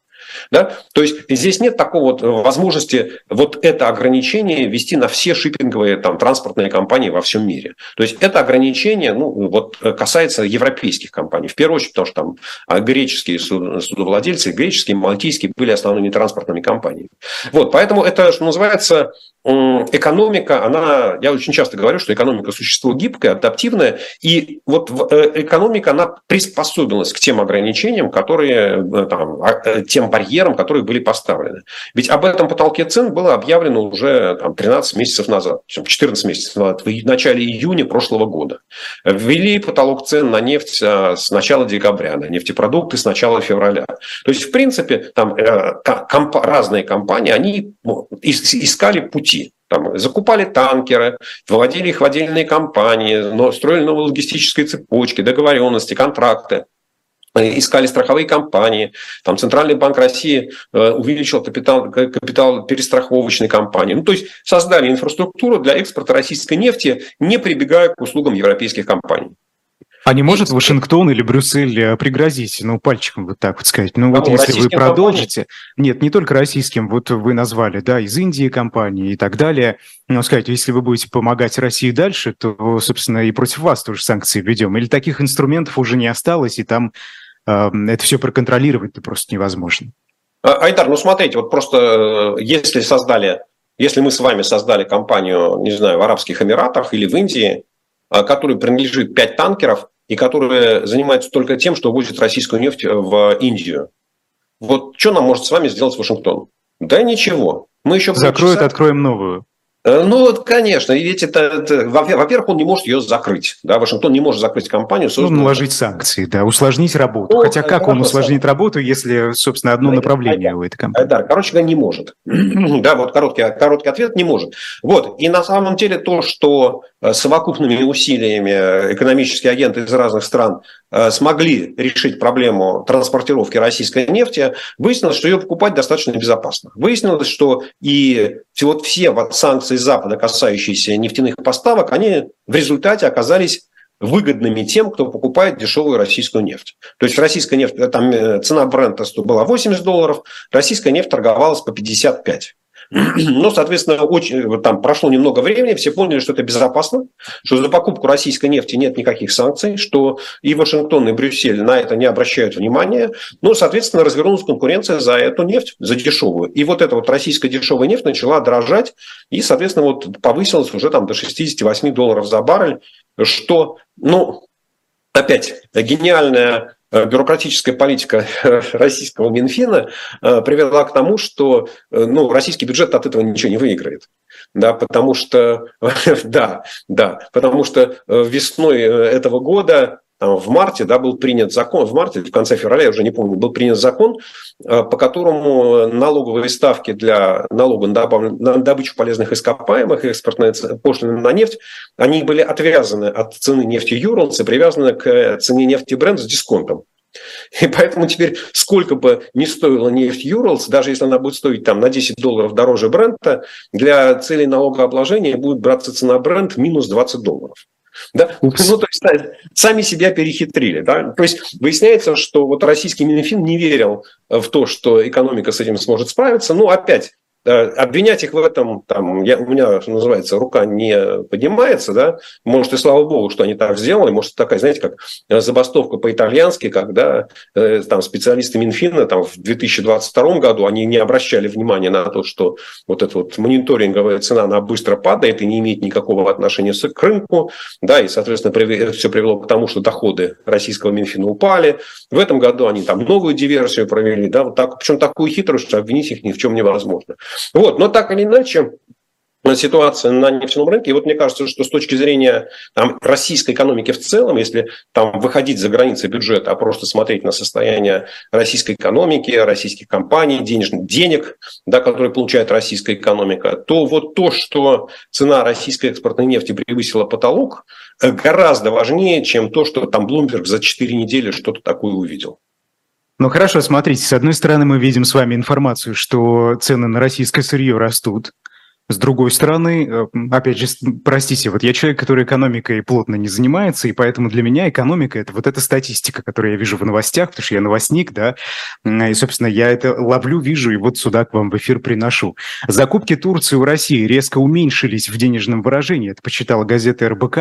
Да? То есть здесь нет такого вот возможности вот это ограничение вести на все шиппинговые там, транспортные компании во всем мире. То есть это ограничение ну, вот, касается европейских компаний. В первую очередь, потому что там а, греческие судовладельцы, греческие, мальтийские были основными транспортными компаниями. Вот, поэтому это, что называется, экономика, она, я очень часто говорю, что экономика существо гибкое, адаптивное, и вот э, экономика, она приспособилась к тем ограничениям, которые, э, там, а, э, тем барьерам, которые были поставлены. Ведь об этом потолке цен было объявлено уже там, 13 месяцев назад, 14 месяцев назад, в начале июня прошлого года. Ввели потолок цен на нефть с начала декабря, на нефтепродукты с начала февраля. То есть, в принципе, там разные компании, они искали пути там, закупали танкеры, выводили их в отдельные компании, но строили новые логистические цепочки, договоренности, контракты искали страховые компании. Там Центральный банк России э, увеличил капитал, капитал перестраховочной компании. Ну, то есть создали инфраструктуру для экспорта российской нефти, не прибегая к услугам европейских компаний. А не может Вашингтон или Брюссель э, пригрозить, ну, пальчиком вот так вот сказать? Ну, вот если вы продолжите... Компаниям? Нет, не только российским, вот вы назвали, да, из Индии компании и так далее. Но сказать, если вы будете помогать России дальше, то, собственно, и против вас тоже санкции введем. Или таких инструментов уже не осталось, и там э, это все проконтролировать просто невозможно. А, Айдар, ну смотрите, вот просто э, если создали, если мы с вами создали компанию, не знаю, в Арабских Эмиратах или в Индии, а, которой принадлежит 5 танкеров, и которые занимаются только тем, что возят российскую нефть в Индию. Вот что нам может с вами сделать Вашингтон? Да ничего. Мы еще Закроют, часа... откроем новую. Э, ну вот, конечно, ведь это, это во-первых, он не может ее закрыть, да, Вашингтон не может закрыть компанию. Ну, наложить санкции, да, усложнить работу. Ну, Хотя как он усложнит работу, если, собственно, одно направление Айдар, у этой компании? Да, короче говоря, не может. да, вот короткий, короткий ответ не может. Вот, и на самом деле то, что э, совокупными усилиями экономические агенты из разных стран Э, смогли решить проблему транспортировки российской нефти, выяснилось, что ее покупать достаточно безопасно. Выяснилось, что и вот все санкции Запада, касающиеся нефтяных поставок, они в результате оказались выгодными тем, кто покупает дешевую российскую нефть. То есть российская нефть, э, там э, цена бренда была 80 долларов, российская нефть торговалась по 55. Но, соответственно, очень, там прошло немного времени, все поняли, что это безопасно, что за покупку российской нефти нет никаких санкций, что и Вашингтон, и Брюссель на это не обращают внимания. Ну, соответственно, развернулась конкуренция за эту нефть, за дешевую. И вот эта вот российская дешевая нефть начала дорожать и, соответственно, вот повысилась уже там до 68 долларов за баррель, что, ну, опять, гениальная Э, бюрократическая политика российского Минфина э, привела к тому, что э, ну, российский бюджет от этого ничего не выиграет. Да, потому что, да, да, потому что весной этого года там, в марте да, был принят закон, в марте, в конце февраля, я уже не помню, был принят закон, по которому налоговые ставки для налога на добычу полезных ископаемых экспортная пошлины на нефть, они были отвязаны от цены нефти Юрлс и привязаны к цене нефти бренд с дисконтом. И поэтому теперь сколько бы ни стоила нефть Юрлс, даже если она будет стоить там на 10 долларов дороже бренда, для целей налогообложения будет браться цена бренд минус 20 долларов. Да? Ну, то есть сами себя перехитрили. Да? То есть выясняется, что вот российский Минфин не верил в то, что экономика с этим сможет справиться. Ну, опять, обвинять их в этом, там, я, у меня, что называется, рука не поднимается, да, может, и слава богу, что они так сделали, может, такая, знаете, как забастовка по-итальянски, когда э, там специалисты Минфина там в 2022 году, они не обращали внимания на то, что вот эта вот мониторинговая цена, она быстро падает и не имеет никакого отношения к рынку, да, и, соответственно, это все привело к тому, что доходы российского Минфина упали. В этом году они там новую диверсию провели, да, вот так, причем такую хитрость, что обвинить их ни в чем невозможно. Вот, но так или иначе, ситуация на нефтяном рынке. И вот мне кажется, что с точки зрения там, российской экономики в целом, если там выходить за границы бюджета, а просто смотреть на состояние российской экономики, российских компаний, денежных денег, да, которые получает российская экономика, то вот то, что цена российской экспортной нефти превысила потолок, э, гораздо важнее, чем то, что там Bloomberg за 4 недели что-то такое увидел. Ну хорошо, смотрите, с одной стороны мы видим с вами информацию, что цены на российское сырье растут, с другой стороны, э, опять же, простите, вот я человек, который экономикой плотно не занимается, и поэтому для меня экономика – это вот эта статистика, которую я вижу в новостях, потому что я новостник, да, и, собственно, я это ловлю, вижу, и вот сюда к вам в эфир приношу. Закупки Турции у России резко уменьшились в денежном выражении, это почитала газета РБК.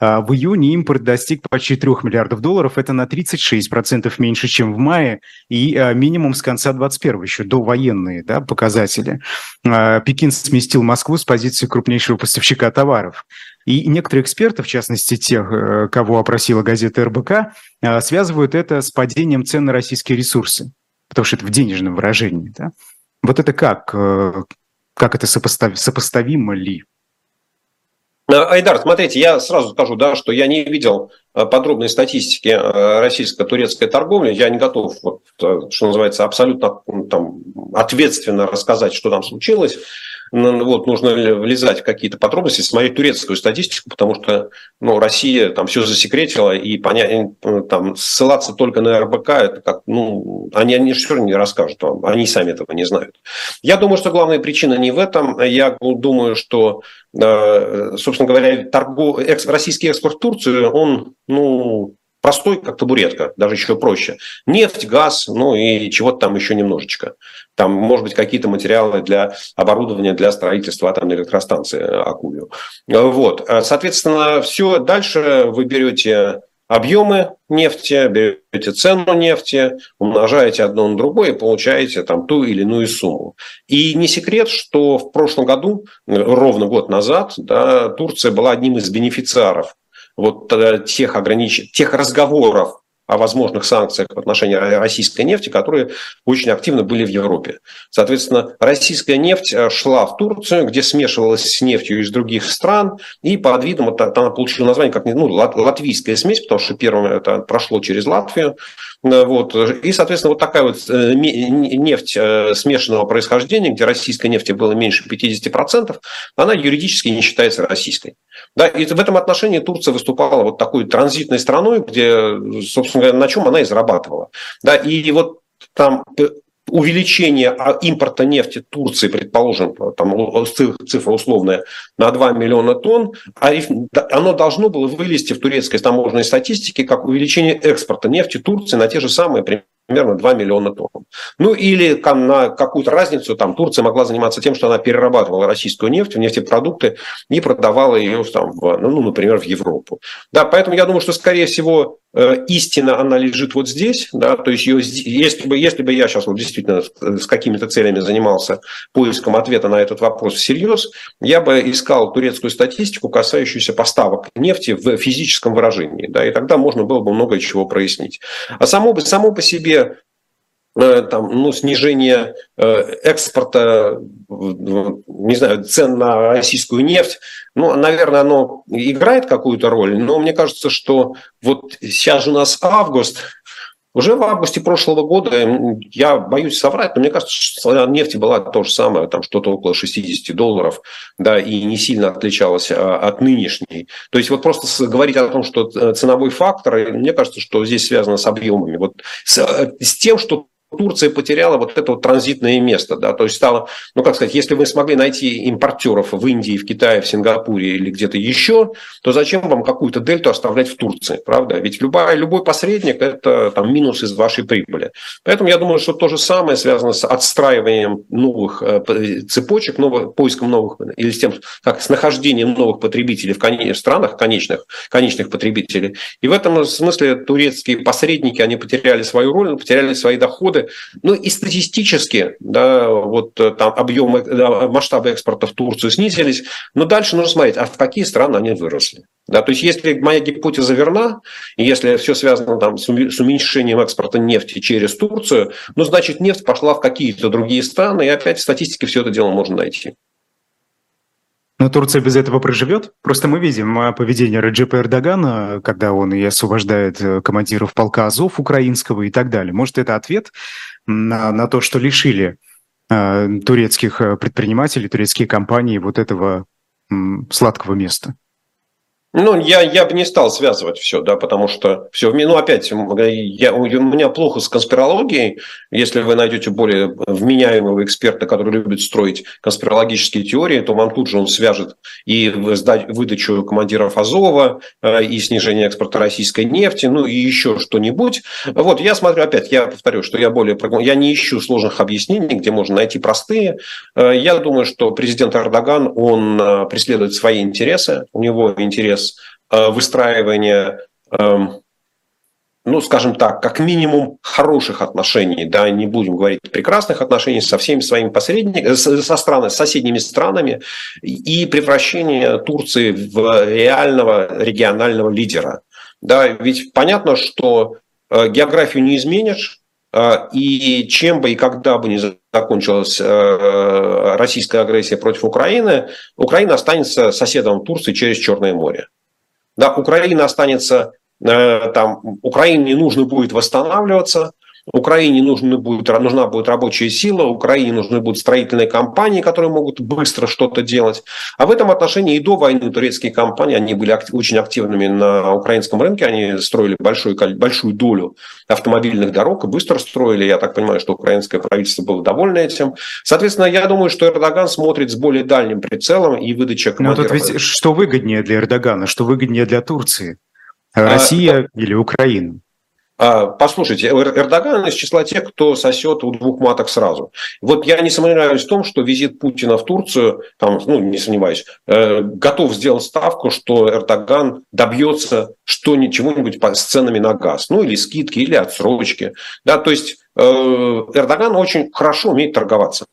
А в июне импорт достиг почти 3 миллиардов долларов, это на 36% меньше, чем в мае, и а, минимум с конца 21 еще, до военные да, показатели. А, Пекин сместил Москву с позиции крупнейшего поставщика товаров. И некоторые эксперты, в частности тех, э, кого опросила газета РБК, э, связывают это с падением цен на российские ресурсы, потому что это в денежном выражении. Да? Вот это как? Э, как это сопостав... сопоставимо ли? Айдар, смотрите, я сразу скажу, да, что я не видел подробной статистики российско-турецкой торговли. Я не готов, вот, что называется, абсолютно там, ответственно рассказать, что там случилось. Ну, вот, нужно влезать в какие-то подробности, смотреть турецкую статистику, потому что ну, Россия там все засекретила, и понять, там, ссылаться только на РБК, это как, ну, они, они все равно не расскажут вам, они сами этого не знают. Я думаю, что главная причина не в этом. Я думаю, что, э, собственно говоря, торгов... российский экспорт в Турцию, он, ну, простой, как табуретка, даже еще проще. Нефть, газ, ну и чего-то там еще немножечко. Там, может быть, какие-то материалы для оборудования для строительства атомной электростанции э, Акулью. Вот. Соответственно, все дальше вы берете объемы нефти, берете цену нефти, умножаете одно на другое и получаете там ту или иную сумму. И не секрет, что в прошлом году, ровно год назад, да, Турция была одним из бенефициаров вот э, тех, огранич... тех разговоров о возможных санкциях в отношении российской нефти, которые очень активно были в Европе. Соответственно, российская нефть э, шла в Турцию, где смешивалась с нефтью из других стран, и под видом, она получила название как ну, латвийская смесь, потому что первым это прошло через Латвию, Э, вот. И, соответственно, вот такая вот э, нефть э, смешанного происхождения, где российской нефти было меньше 50%, она юридически не считается российской. Да, и в этом отношении Турция выступала вот такой транзитной страной, где, собственно говоря, на чем она и зарабатывала. Да, и вот там увеличение а, импорта нефти Турции, предположим, там цифра условная, на 2 миллиона тонн, а оно должно было вылезти в турецкой таможенной статистике как увеличение экспорта нефти Турции на те же самые примерно 2 миллиона тонн. Ну или на какую-то разницу там Турция могла заниматься тем, что она перерабатывала российскую нефть в нефтепродукты и продавала ее, там, в, ну, например, в Европу. Да, поэтому я думаю, что, скорее всего, истина, она лежит вот здесь, да, то есть ее, если, бы, если бы я сейчас вот действительно с какими-то целями занимался поиском ответа на этот вопрос всерьез, я бы искал турецкую статистику, касающуюся поставок нефти в физическом выражении, да, и тогда можно было бы много чего прояснить. А само, само по себе Э, там, ну, снижение э, экспорта, не знаю, цен на российскую нефть, ну, наверное, оно играет какую-то роль, но мне кажется, что вот сейчас у нас август, уже в августе прошлого года, я боюсь соврать, но мне кажется, что нефти была то же самое, там что-то около 60 долларов, да, и не сильно отличалась а, от нынешней. То есть вот просто говорить о том, что э, ценовой фактор, мне кажется, что здесь связано с объемами. Вот с, с тем, что Турция потеряла вот это вот транзитное место, да, то есть стало, ну как сказать, если вы смогли найти импортеров в Индии, в Китае, в Сингапуре или где-то еще, то зачем вам какую-то дельту оставлять в Турции, правда? Ведь любой, любой посредник – это там минус из вашей прибыли. Поэтому я думаю, что то же самое связано с отстраиванием новых э, цепочек, новых, поиском новых, или с тем, как с нахождением новых потребителей в, кон... в странах конечных, конечных потребителей. И в этом смысле турецкие посредники, они потеряли свою роль, потеряли свои доходы, ну и статистически, да, вот э, там объемы, да, масштабы экспорта в Турцию снизились, но дальше нужно смотреть, а в какие страны они выросли. Да, то есть, если моя гипотеза верна, и если все связано там, с уменьшением экспорта нефти через Турцию, ну, значит, нефть пошла в какие-то другие страны, и опять в статистике все это дело можно найти. Но Турция без этого проживет. Просто мы видим а, поведение Раджепа Эрдогана, когда он и освобождает э, командиров полка Азов украинского и так далее. Может, это ответ на, на то, что лишили э, турецких э, предпринимателей, турецкие компании вот этого сладкого места? Ну, я, я бы не стал связывать все, да, потому что все, ну, опять, я, у меня плохо с конспирологией. Если вы найдете более вменяемого эксперта, который любит строить конспирологические теории, то вам тут же он свяжет и выдачу командиров Азова, э, и снижение экспорта российской нефти, ну, и еще что-нибудь. Вот, я смотрю, опять, я повторю, что я более... Я не ищу сложных объяснений, где можно найти простые. Э, я думаю, что президент Эрдоган, он э, преследует свои интересы, у него интерес Э, выстраивания эм, ну, скажем так, как минимум хороших отношений, да, не будем говорить прекрасных отношений со всеми своими посредниками, со страны, с соседними странами и превращение Турции в реального регионального лидера. Да, ведь понятно, что э, географию не изменишь, э, и чем бы и когда бы ни закончилась э, российская агрессия против Украины, Украина останется соседом Турции через Черное море. Да, Украина останется Э, там Украине нужно будет восстанавливаться, Украине нужна будет, нужна будет рабочая сила, Украине нужны будут строительные компании, которые могут быстро что-то делать. А в этом отношении и до войны турецкие компании, они были актив, очень активными на украинском рынке, они строили большую, большую долю автомобильных дорог и быстро строили. Я так понимаю, что украинское правительство было довольно этим. Соответственно, я думаю, что Эрдоган смотрит с более дальним прицелом и выдача. Ну, тут ведь что выгоднее для Эрдогана, что выгоднее для Турции? А, Россия а, или Украина? А, послушайте, Эрдоган из числа тех, кто сосет у двух маток сразу. Вот я не сомневаюсь в том, что визит Путина в Турцию, там, ну, не сомневаюсь, э, готов сделать ставку, что Эрдоган добьется что чего-нибудь с ценами на газ, ну или скидки, или отсрочки. Да, то есть э, Эрдоган очень хорошо умеет торговаться.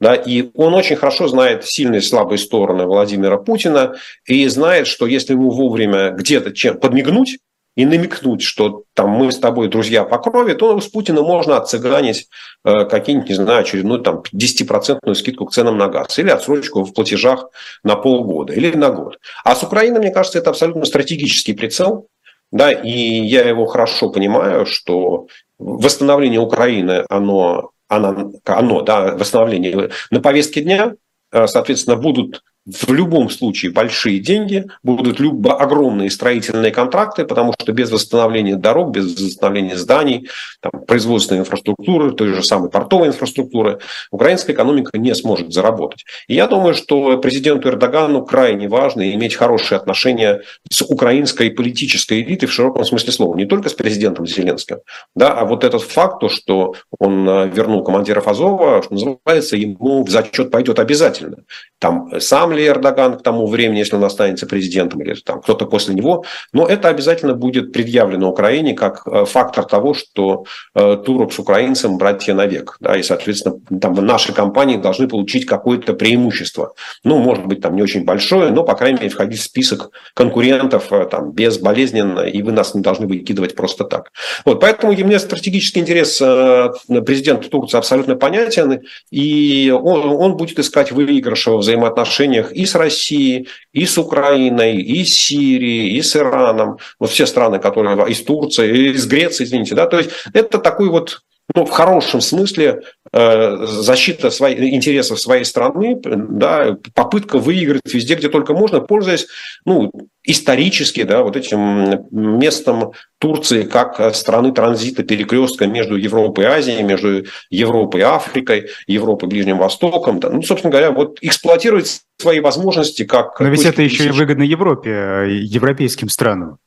Да, и он очень хорошо знает сильные и слабые стороны Владимира Путина и знает, что если ему вовремя где-то чем подмигнуть и намекнуть, что там мы с тобой друзья по крови, то с Путина можно отцыганить э, какие-нибудь, не знаю, очередную там 10% скидку к ценам на газ или отсрочку в платежах на полгода или на год. А с Украиной, мне кажется, это абсолютно стратегический прицел, да, и я его хорошо понимаю, что восстановление Украины, оно оно, оно да, восстановление на повестке дня, э, соответственно, будут в любом случае большие деньги, будут любо огромные строительные контракты, потому что без восстановления дорог, без восстановления зданий, там, производственной инфраструктуры, той же самой портовой инфраструктуры, украинская экономика не сможет заработать. И я думаю, что президенту Эрдогану крайне важно иметь хорошие отношения с украинской политической элитой в широком смысле слова, не только с президентом Зеленским, да, а вот этот факт, то, что он э, вернул командиров Азова, что называется, ему в зачет пойдет обязательно. Там сам ли Эрдоган к тому времени, если он останется президентом, или там кто-то после него, но это обязательно будет предъявлено Украине как э, фактор того, что э, турок с украинцем братья навек. Да, и, соответственно, там наши компании должны получить какое-то преимущество. Ну, может быть, там не очень большое, но, по крайней мере, входить в список конкурентов э, там, безболезненно, и вы нас не должны выкидывать просто так. Вот, поэтому мне стратегический интерес президента Турции абсолютно понятен, и он, он будет искать выигрыша в взаимоотношениях и с Россией, и с Украиной, и с Сирией, и с Ираном. Вот все страны, которые... И с Турцией, и с Грецией, извините. Да? То есть это такой вот ну, в хорошем смысле э, защита своих, интересов своей страны, да, попытка выиграть везде, где только можно, пользуясь ну, исторически да, вот этим местом Турции как страны транзита, перекрестка между Европой и Азией, между Европой и Африкой, Европой и Ближним Востоком. Да. Ну, собственно говоря, вот эксплуатировать свои возможности как... Но ведь это еще и выгодно Европе, э, европейским странам.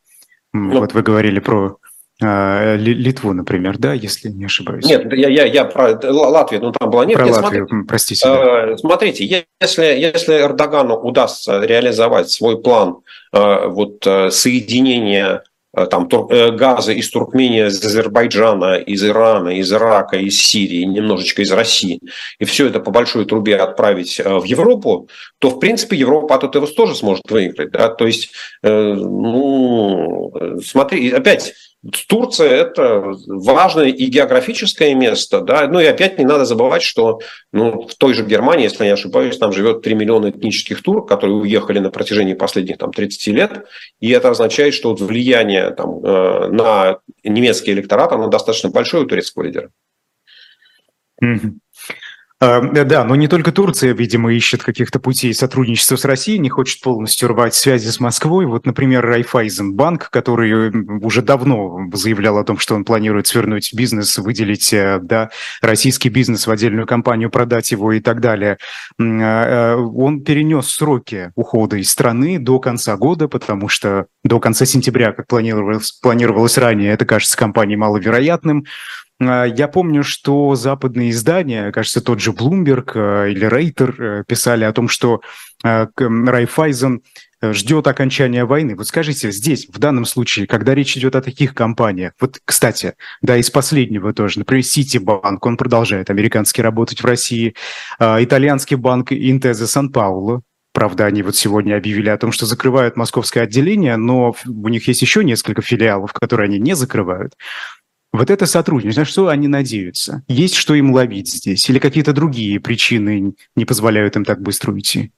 Ну, вот вы говорили про Литву, например, да, если не ошибаюсь. Нет, я, я, я про Латвию, ну там была нет. Про нет, Латвию, смотрите, простите. Да. Смотрите, если, если Эрдогану удастся реализовать свой план вот соединения там газа из Туркмении, из Азербайджана, из Ирана, из Ирака, из Сирии, немножечко из России, и все это по большой трубе отправить в Европу, то, в принципе, Европа от этого тоже сможет выиграть. Да? То есть, ну, смотри, опять Турция – это важное и географическое место. Да? Ну и опять не надо забывать, что ну, в той же Германии, если я не ошибаюсь, там живет 3 миллиона этнических турок, которые уехали на протяжении последних там, 30 лет. И это означает, что вот влияние там, э, на немецкий электорат оно достаточно большое у турецкого лидера. Mm-hmm. А, да, но не только Турция, видимо, ищет каких-то путей сотрудничества с Россией, не хочет полностью рвать связи с Москвой. Вот, например, Райфайзенбанк, который уже давно заявлял о том, что он планирует свернуть бизнес, выделить э, да, российский бизнес в отдельную компанию, продать его и так далее. А, он перенес сроки ухода из страны до конца года, потому что до конца сентября, как планировалось, планировалось ранее, это кажется компании маловероятным. А, я помню, что западные издания, кажется, тот же Bloomberg э, или Рейтер э, писали о том, что Райфайзен ждет окончания войны. Вот скажите, здесь, в данном случае, когда речь идет о таких компаниях, вот, кстати, да, из последнего тоже, например, Ситибанк, он продолжает американский работать в России, итальянский банк Интеза Сан-Пауло, Правда, они вот сегодня объявили о том, что закрывают московское отделение, но у них есть еще несколько филиалов, которые они не закрывают. Вот это сотрудничество, на что они надеются? Есть что им ловить здесь? Или какие-то другие причины не позволяют им так быстро уйти?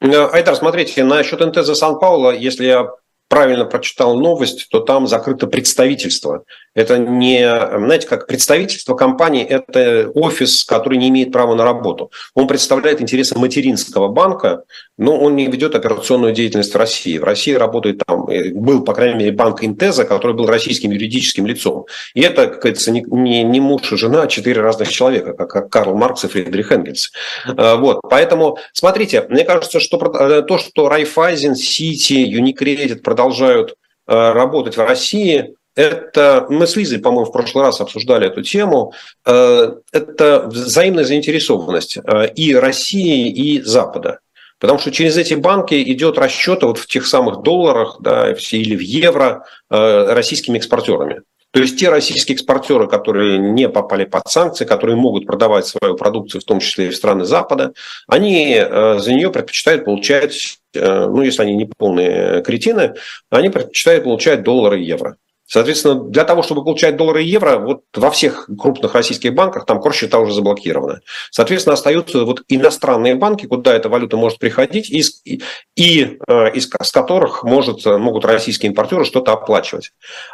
Э, Айдар, смотрите, насчет НТЗ Сан-Пауло, если я правильно прочитал новость, то там закрыто представительство. Это не, знаете, как представительство компании, это офис, который не имеет права на работу. Он представляет интересы материнского банка, но он не ведет операционную деятельность в России. В России работает там, э, был, по крайней мере, банк Интеза, который был российским юридическим лицом. И это, как говорится, не, не, муж и жена, а четыре разных человека, как Карл Маркс и Фридрих Энгельс. Э, вот, поэтому, смотрите, мне кажется, что э, то, что Райфайзен, Сити, Юникредит продолжают работать в России, это мы с Лизой, по-моему, в прошлый раз обсуждали эту тему. Э, это взаимная заинтересованность э, и России, и Запада. Потому что через эти банки идет расчет вот в тех самых долларах да, или в евро э, российскими экспортерами. То есть те российские экспортеры, которые не попали под санкции, которые могут продавать свою продукцию, в том числе и в страны Запада, они за нее предпочитают получать, ну если они не полные кретины, они предпочитают получать доллары и евро. Соответственно, для того, чтобы получать доллары и евро, вот во всех крупных российских банках там курс счета уже заблокированы. Соответственно, остаются вот иностранные банки, куда эта валюта может приходить, и, и э, из, которых может, могут российские импортеры что-то оплачивать.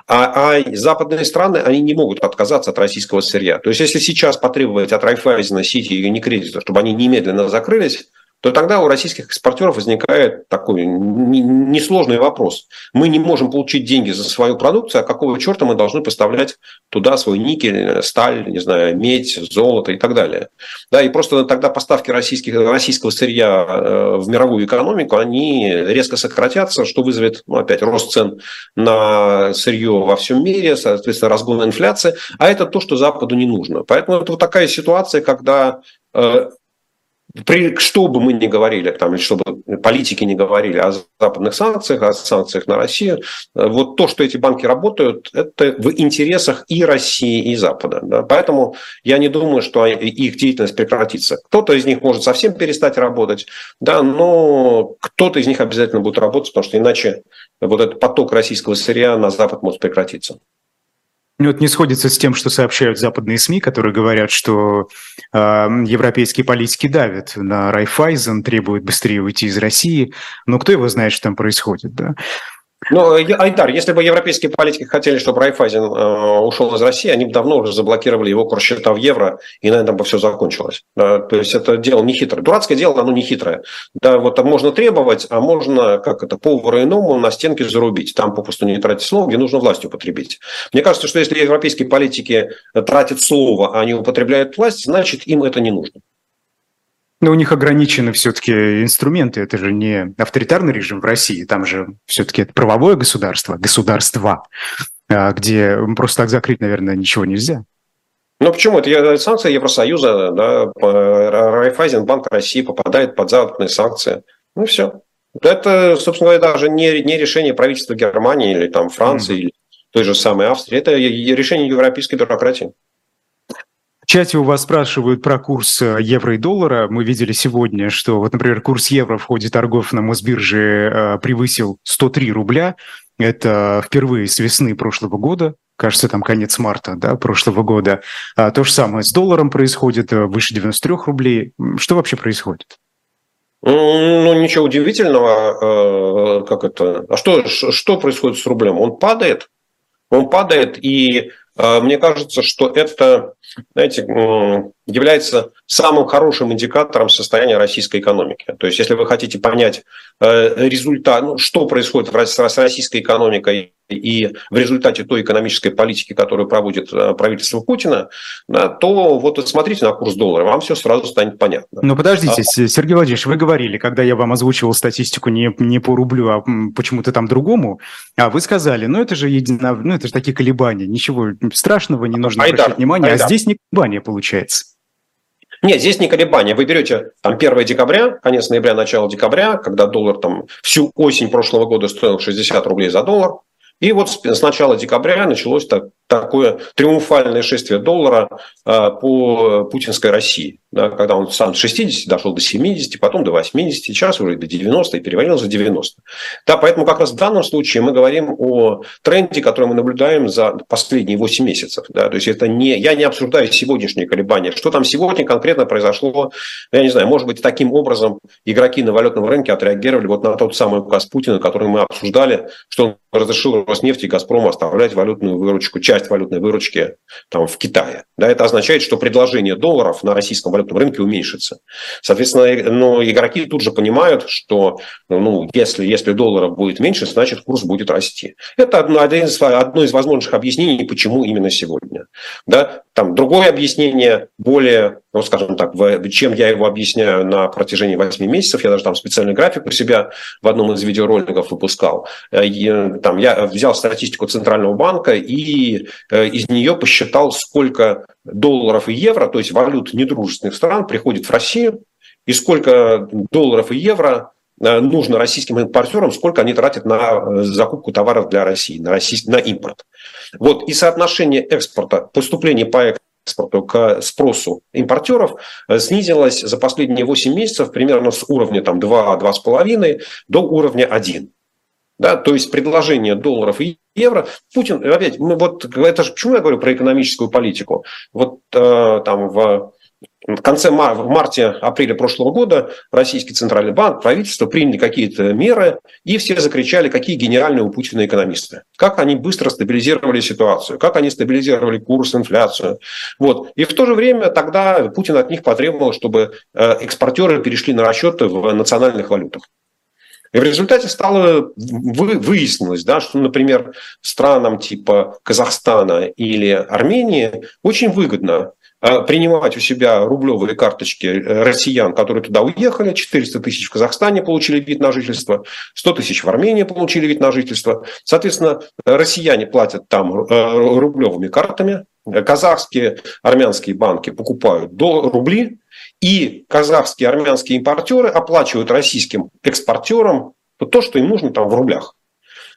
А, а западные страны, они не могут отказаться от российского сырья. То есть, если сейчас потребовать от Райфайзена, Сити и Юникредита, чтобы они немедленно закрылись, то тогда у российских экспортеров возникает такой несложный вопрос. Мы не можем получить деньги за свою продукцию, а какого черта мы должны поставлять туда свой никель, сталь, не знаю, медь, золото и так далее. Да, и просто тогда поставки российских, российского сырья э, в мировую экономику, они резко сократятся, что вызовет, ну, опять, рост цен на сырье во всем мире, соответственно, разгон инфляции, а это то, что Западу не нужно. Поэтому это вот такая ситуация, когда э, при, что бы мы ни говорили, там, или что бы политики не говорили о западных санкциях, о санкциях на Россию, э, вот то, что эти банки работают, это в интересах и России, и Запада. Да? Поэтому я не думаю, что их деятельность прекратится. Кто-то из них может совсем перестать работать, да, но кто-то из них обязательно будет работать, потому что иначе вот этот поток российского сырья на Запад может прекратиться. Ну, это не сходится с тем, что сообщают западные СМИ, которые говорят, что э, европейские политики давят на Райфайзен, требуют быстрее уйти из России. Но кто его знает, что там происходит, да? Ну, Айдар, если бы европейские политики хотели, чтобы Райфайзен э, ушел из России, они бы давно уже заблокировали его курс счета в евро, и на этом бы все закончилось. Да, то есть это дело не хитрое. Дурацкое дело, оно не хитрое. Да, вот можно требовать, а можно, как это, повару-иному на стенке зарубить. Там попросту не тратить слово, где нужно власть употребить. Мне кажется, что если европейские политики тратят слово, а они употребляют власть, значит, им это не нужно. Но у них ограничены все-таки инструменты. Это же не авторитарный режим в России. Там же все-таки это правовое государство, государство, а, где просто так закрыть, наверное, ничего нельзя. Ну почему? Это санкции Евросоюза, да, Райфайзен, Банк России попадает под западные санкции. Ну все. Это, собственно говоря, даже не, не решение правительства Германии или там Франции mm. или той же самой Австрии. Это решение европейской бюрократии. Чате у вас спрашивают про курс э, евро и доллара. Мы видели сегодня, что, вот, например, курс евро в ходе торгов на Мосбирже э, превысил 103 рубля. Это впервые с весны прошлого года. Кажется, там конец марта да, прошлого года. А то же самое с долларом происходит, э, выше 93 рублей. Что вообще происходит? Ну, ничего удивительного. Как это? А что, что происходит с рублем? Он падает. Он падает, и мне кажется, что это знаете, является самым хорошим индикатором состояния российской экономики. То есть, если вы хотите понять э, результат, ну, что происходит с российской экономикой и в результате той экономической политики, которую проводит э, правительство Путина, да, то вот смотрите на курс доллара, вам все сразу станет понятно. Но подождите, а... Сергей Владимирович, вы говорили, когда я вам озвучивал статистику не, не по рублю, а почему-то там другому, а вы сказали, ну это же едино, ну это же такие колебания, ничего страшного, не нужно Айдар, обращать внимания, а Айдар. а здесь не колебания получается. Нет, здесь не колебания. Вы берете там 1 декабря, конец ноября, начало декабря, когда доллар там всю осень прошлого года стоил 60 рублей за доллар. И вот с начала декабря началось так, такое триумфальное шествие доллара э, по путинской России да, когда он сам с 60 дошел до 70, потом до 80, сейчас уже до 90 и перевалил за 90. Да, поэтому как раз в данном случае мы говорим о тренде, который мы наблюдаем за последние 8 месяцев. Да, то есть это не, я не обсуждаю сегодняшние колебания. Что там сегодня конкретно произошло, я не знаю, может быть, таким образом игроки на валютном рынке отреагировали вот на тот самый указ Путина, который мы обсуждали, что он разрешил Роснефти и Газпрому оставлять валютную выручку, часть валютной выручки там, в Китае. Да, это означает, что предложение долларов на российском валютном рынке уменьшится. Соответственно, ну, игроки тут же понимают, что ну, если, если доллара будет меньше, значит курс будет расти. Это одно, из, одно из возможных объяснений, почему именно сегодня. Да? Там другое объяснение, более, ну, скажем так, чем я его объясняю на протяжении 8 месяцев, я даже там специальный график у себя в одном из видеороликов выпускал. Э, и, там, я взял статистику Центрального банка и э, из нее посчитал, сколько долларов и евро, то есть валют недружественных стран, приходит в Россию, и сколько долларов и евро э, нужно российским импортерам, сколько они тратят на э, закупку товаров для России, на, российский, на импорт. Вот, и соотношение экспорта, поступления по экспорту к спросу импортеров э, снизилось за последние 8 месяцев примерно с уровня там, 2-2,5 до уровня 1. Да, то есть предложение долларов и евро. Путин, опять, мы вот, это же почему я говорю про экономическую политику? Вот э, там в в конце мар- в марте-апреле прошлого года российский центральный банк, правительство приняли какие-то меры, и все закричали, какие генеральные у Путина экономисты. Как они быстро стабилизировали ситуацию, как они стабилизировали курс, инфляцию. Вот. И в то же время тогда Путин от них потребовал, чтобы э, экспортеры перешли на расчеты в национальных валютах. И в результате стало выяснилось, да, что, например, странам типа Казахстана или Армении очень выгодно принимать у себя рублевые карточки россиян, которые туда уехали, 400 тысяч в Казахстане получили вид на жительство, 100 тысяч в Армении получили вид на жительство. Соответственно, россияне платят там э, рублевыми картами, казахские, армянские банки покупают рубли, и казахские, армянские импортеры оплачивают российским экспортерам то, что им нужно там в рублях.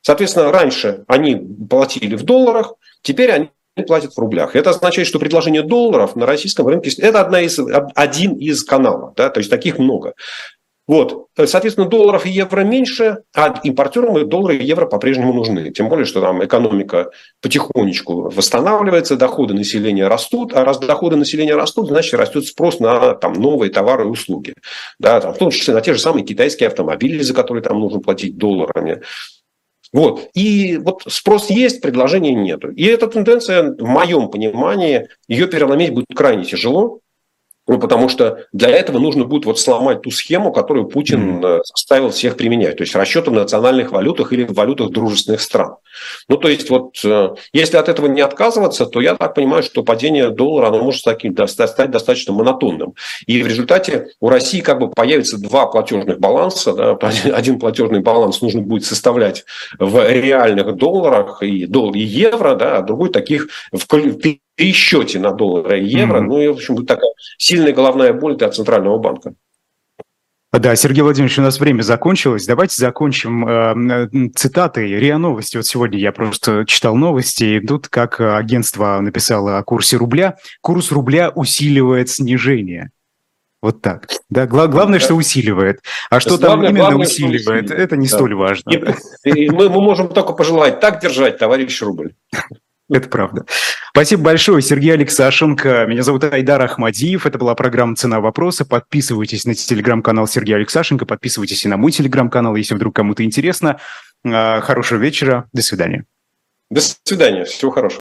Соответственно, раньше они платили в долларах, теперь они платят в рублях. Это означает, что предложение долларов на российском рынке – это одна из, один из каналов. Да? То есть таких много. Вот. Соответственно, долларов и евро меньше, а импортерам доллары и евро по-прежнему нужны. Тем более, что там экономика потихонечку восстанавливается, доходы населения растут, а раз доходы населения растут, значит, растет спрос на там, новые товары и услуги. Да, там, в том числе на те же самые китайские автомобили, за которые там нужно платить долларами. Вот. И вот спрос есть, предложения нет. И эта тенденция, в моем понимании, ее переломить будет крайне тяжело. Ну, потому что для этого нужно будет вот сломать ту схему, которую Путин mm заставил всех применять. То есть расчеты в национальных валютах или в валютах дружественных стран. Ну, то есть вот э, если от этого не отказываться, то я так понимаю, что падение доллара оно может стать, стать достаточно монотонным. И в результате у России как бы появится два платежных баланса. Да? Один платежный баланс нужно будет составлять в реальных долларах и, доллар, и евро, да? а другой таких в пересчете на доллары и евро. Mm-hmm. Ну и, в общем, такая сильная головная боль для Центрального банка. Да, Сергей Владимирович, у нас время закончилось. Давайте закончим э, цитатой РИА Новости. Вот сегодня я просто читал новости, и тут как агентство написало о курсе рубля. Курс рубля усиливает снижение. Вот так. Да, гла- главное, что усиливает. А что там главное, именно главное, усиливает, усиливает, это не да. столь важно. И, и мы, мы можем только пожелать так держать, товарищ рубль. Это правда. Спасибо большое, Сергей Алексашенко. Меня зовут Айдар Ахмадиев. Это была программа «Цена вопроса». Подписывайтесь на телеграм-канал Сергея Алексашенко, подписывайтесь и на мой телеграм-канал, если вдруг кому-то интересно. А, хорошего вечера. До свидания. До свидания. Всего хорошего.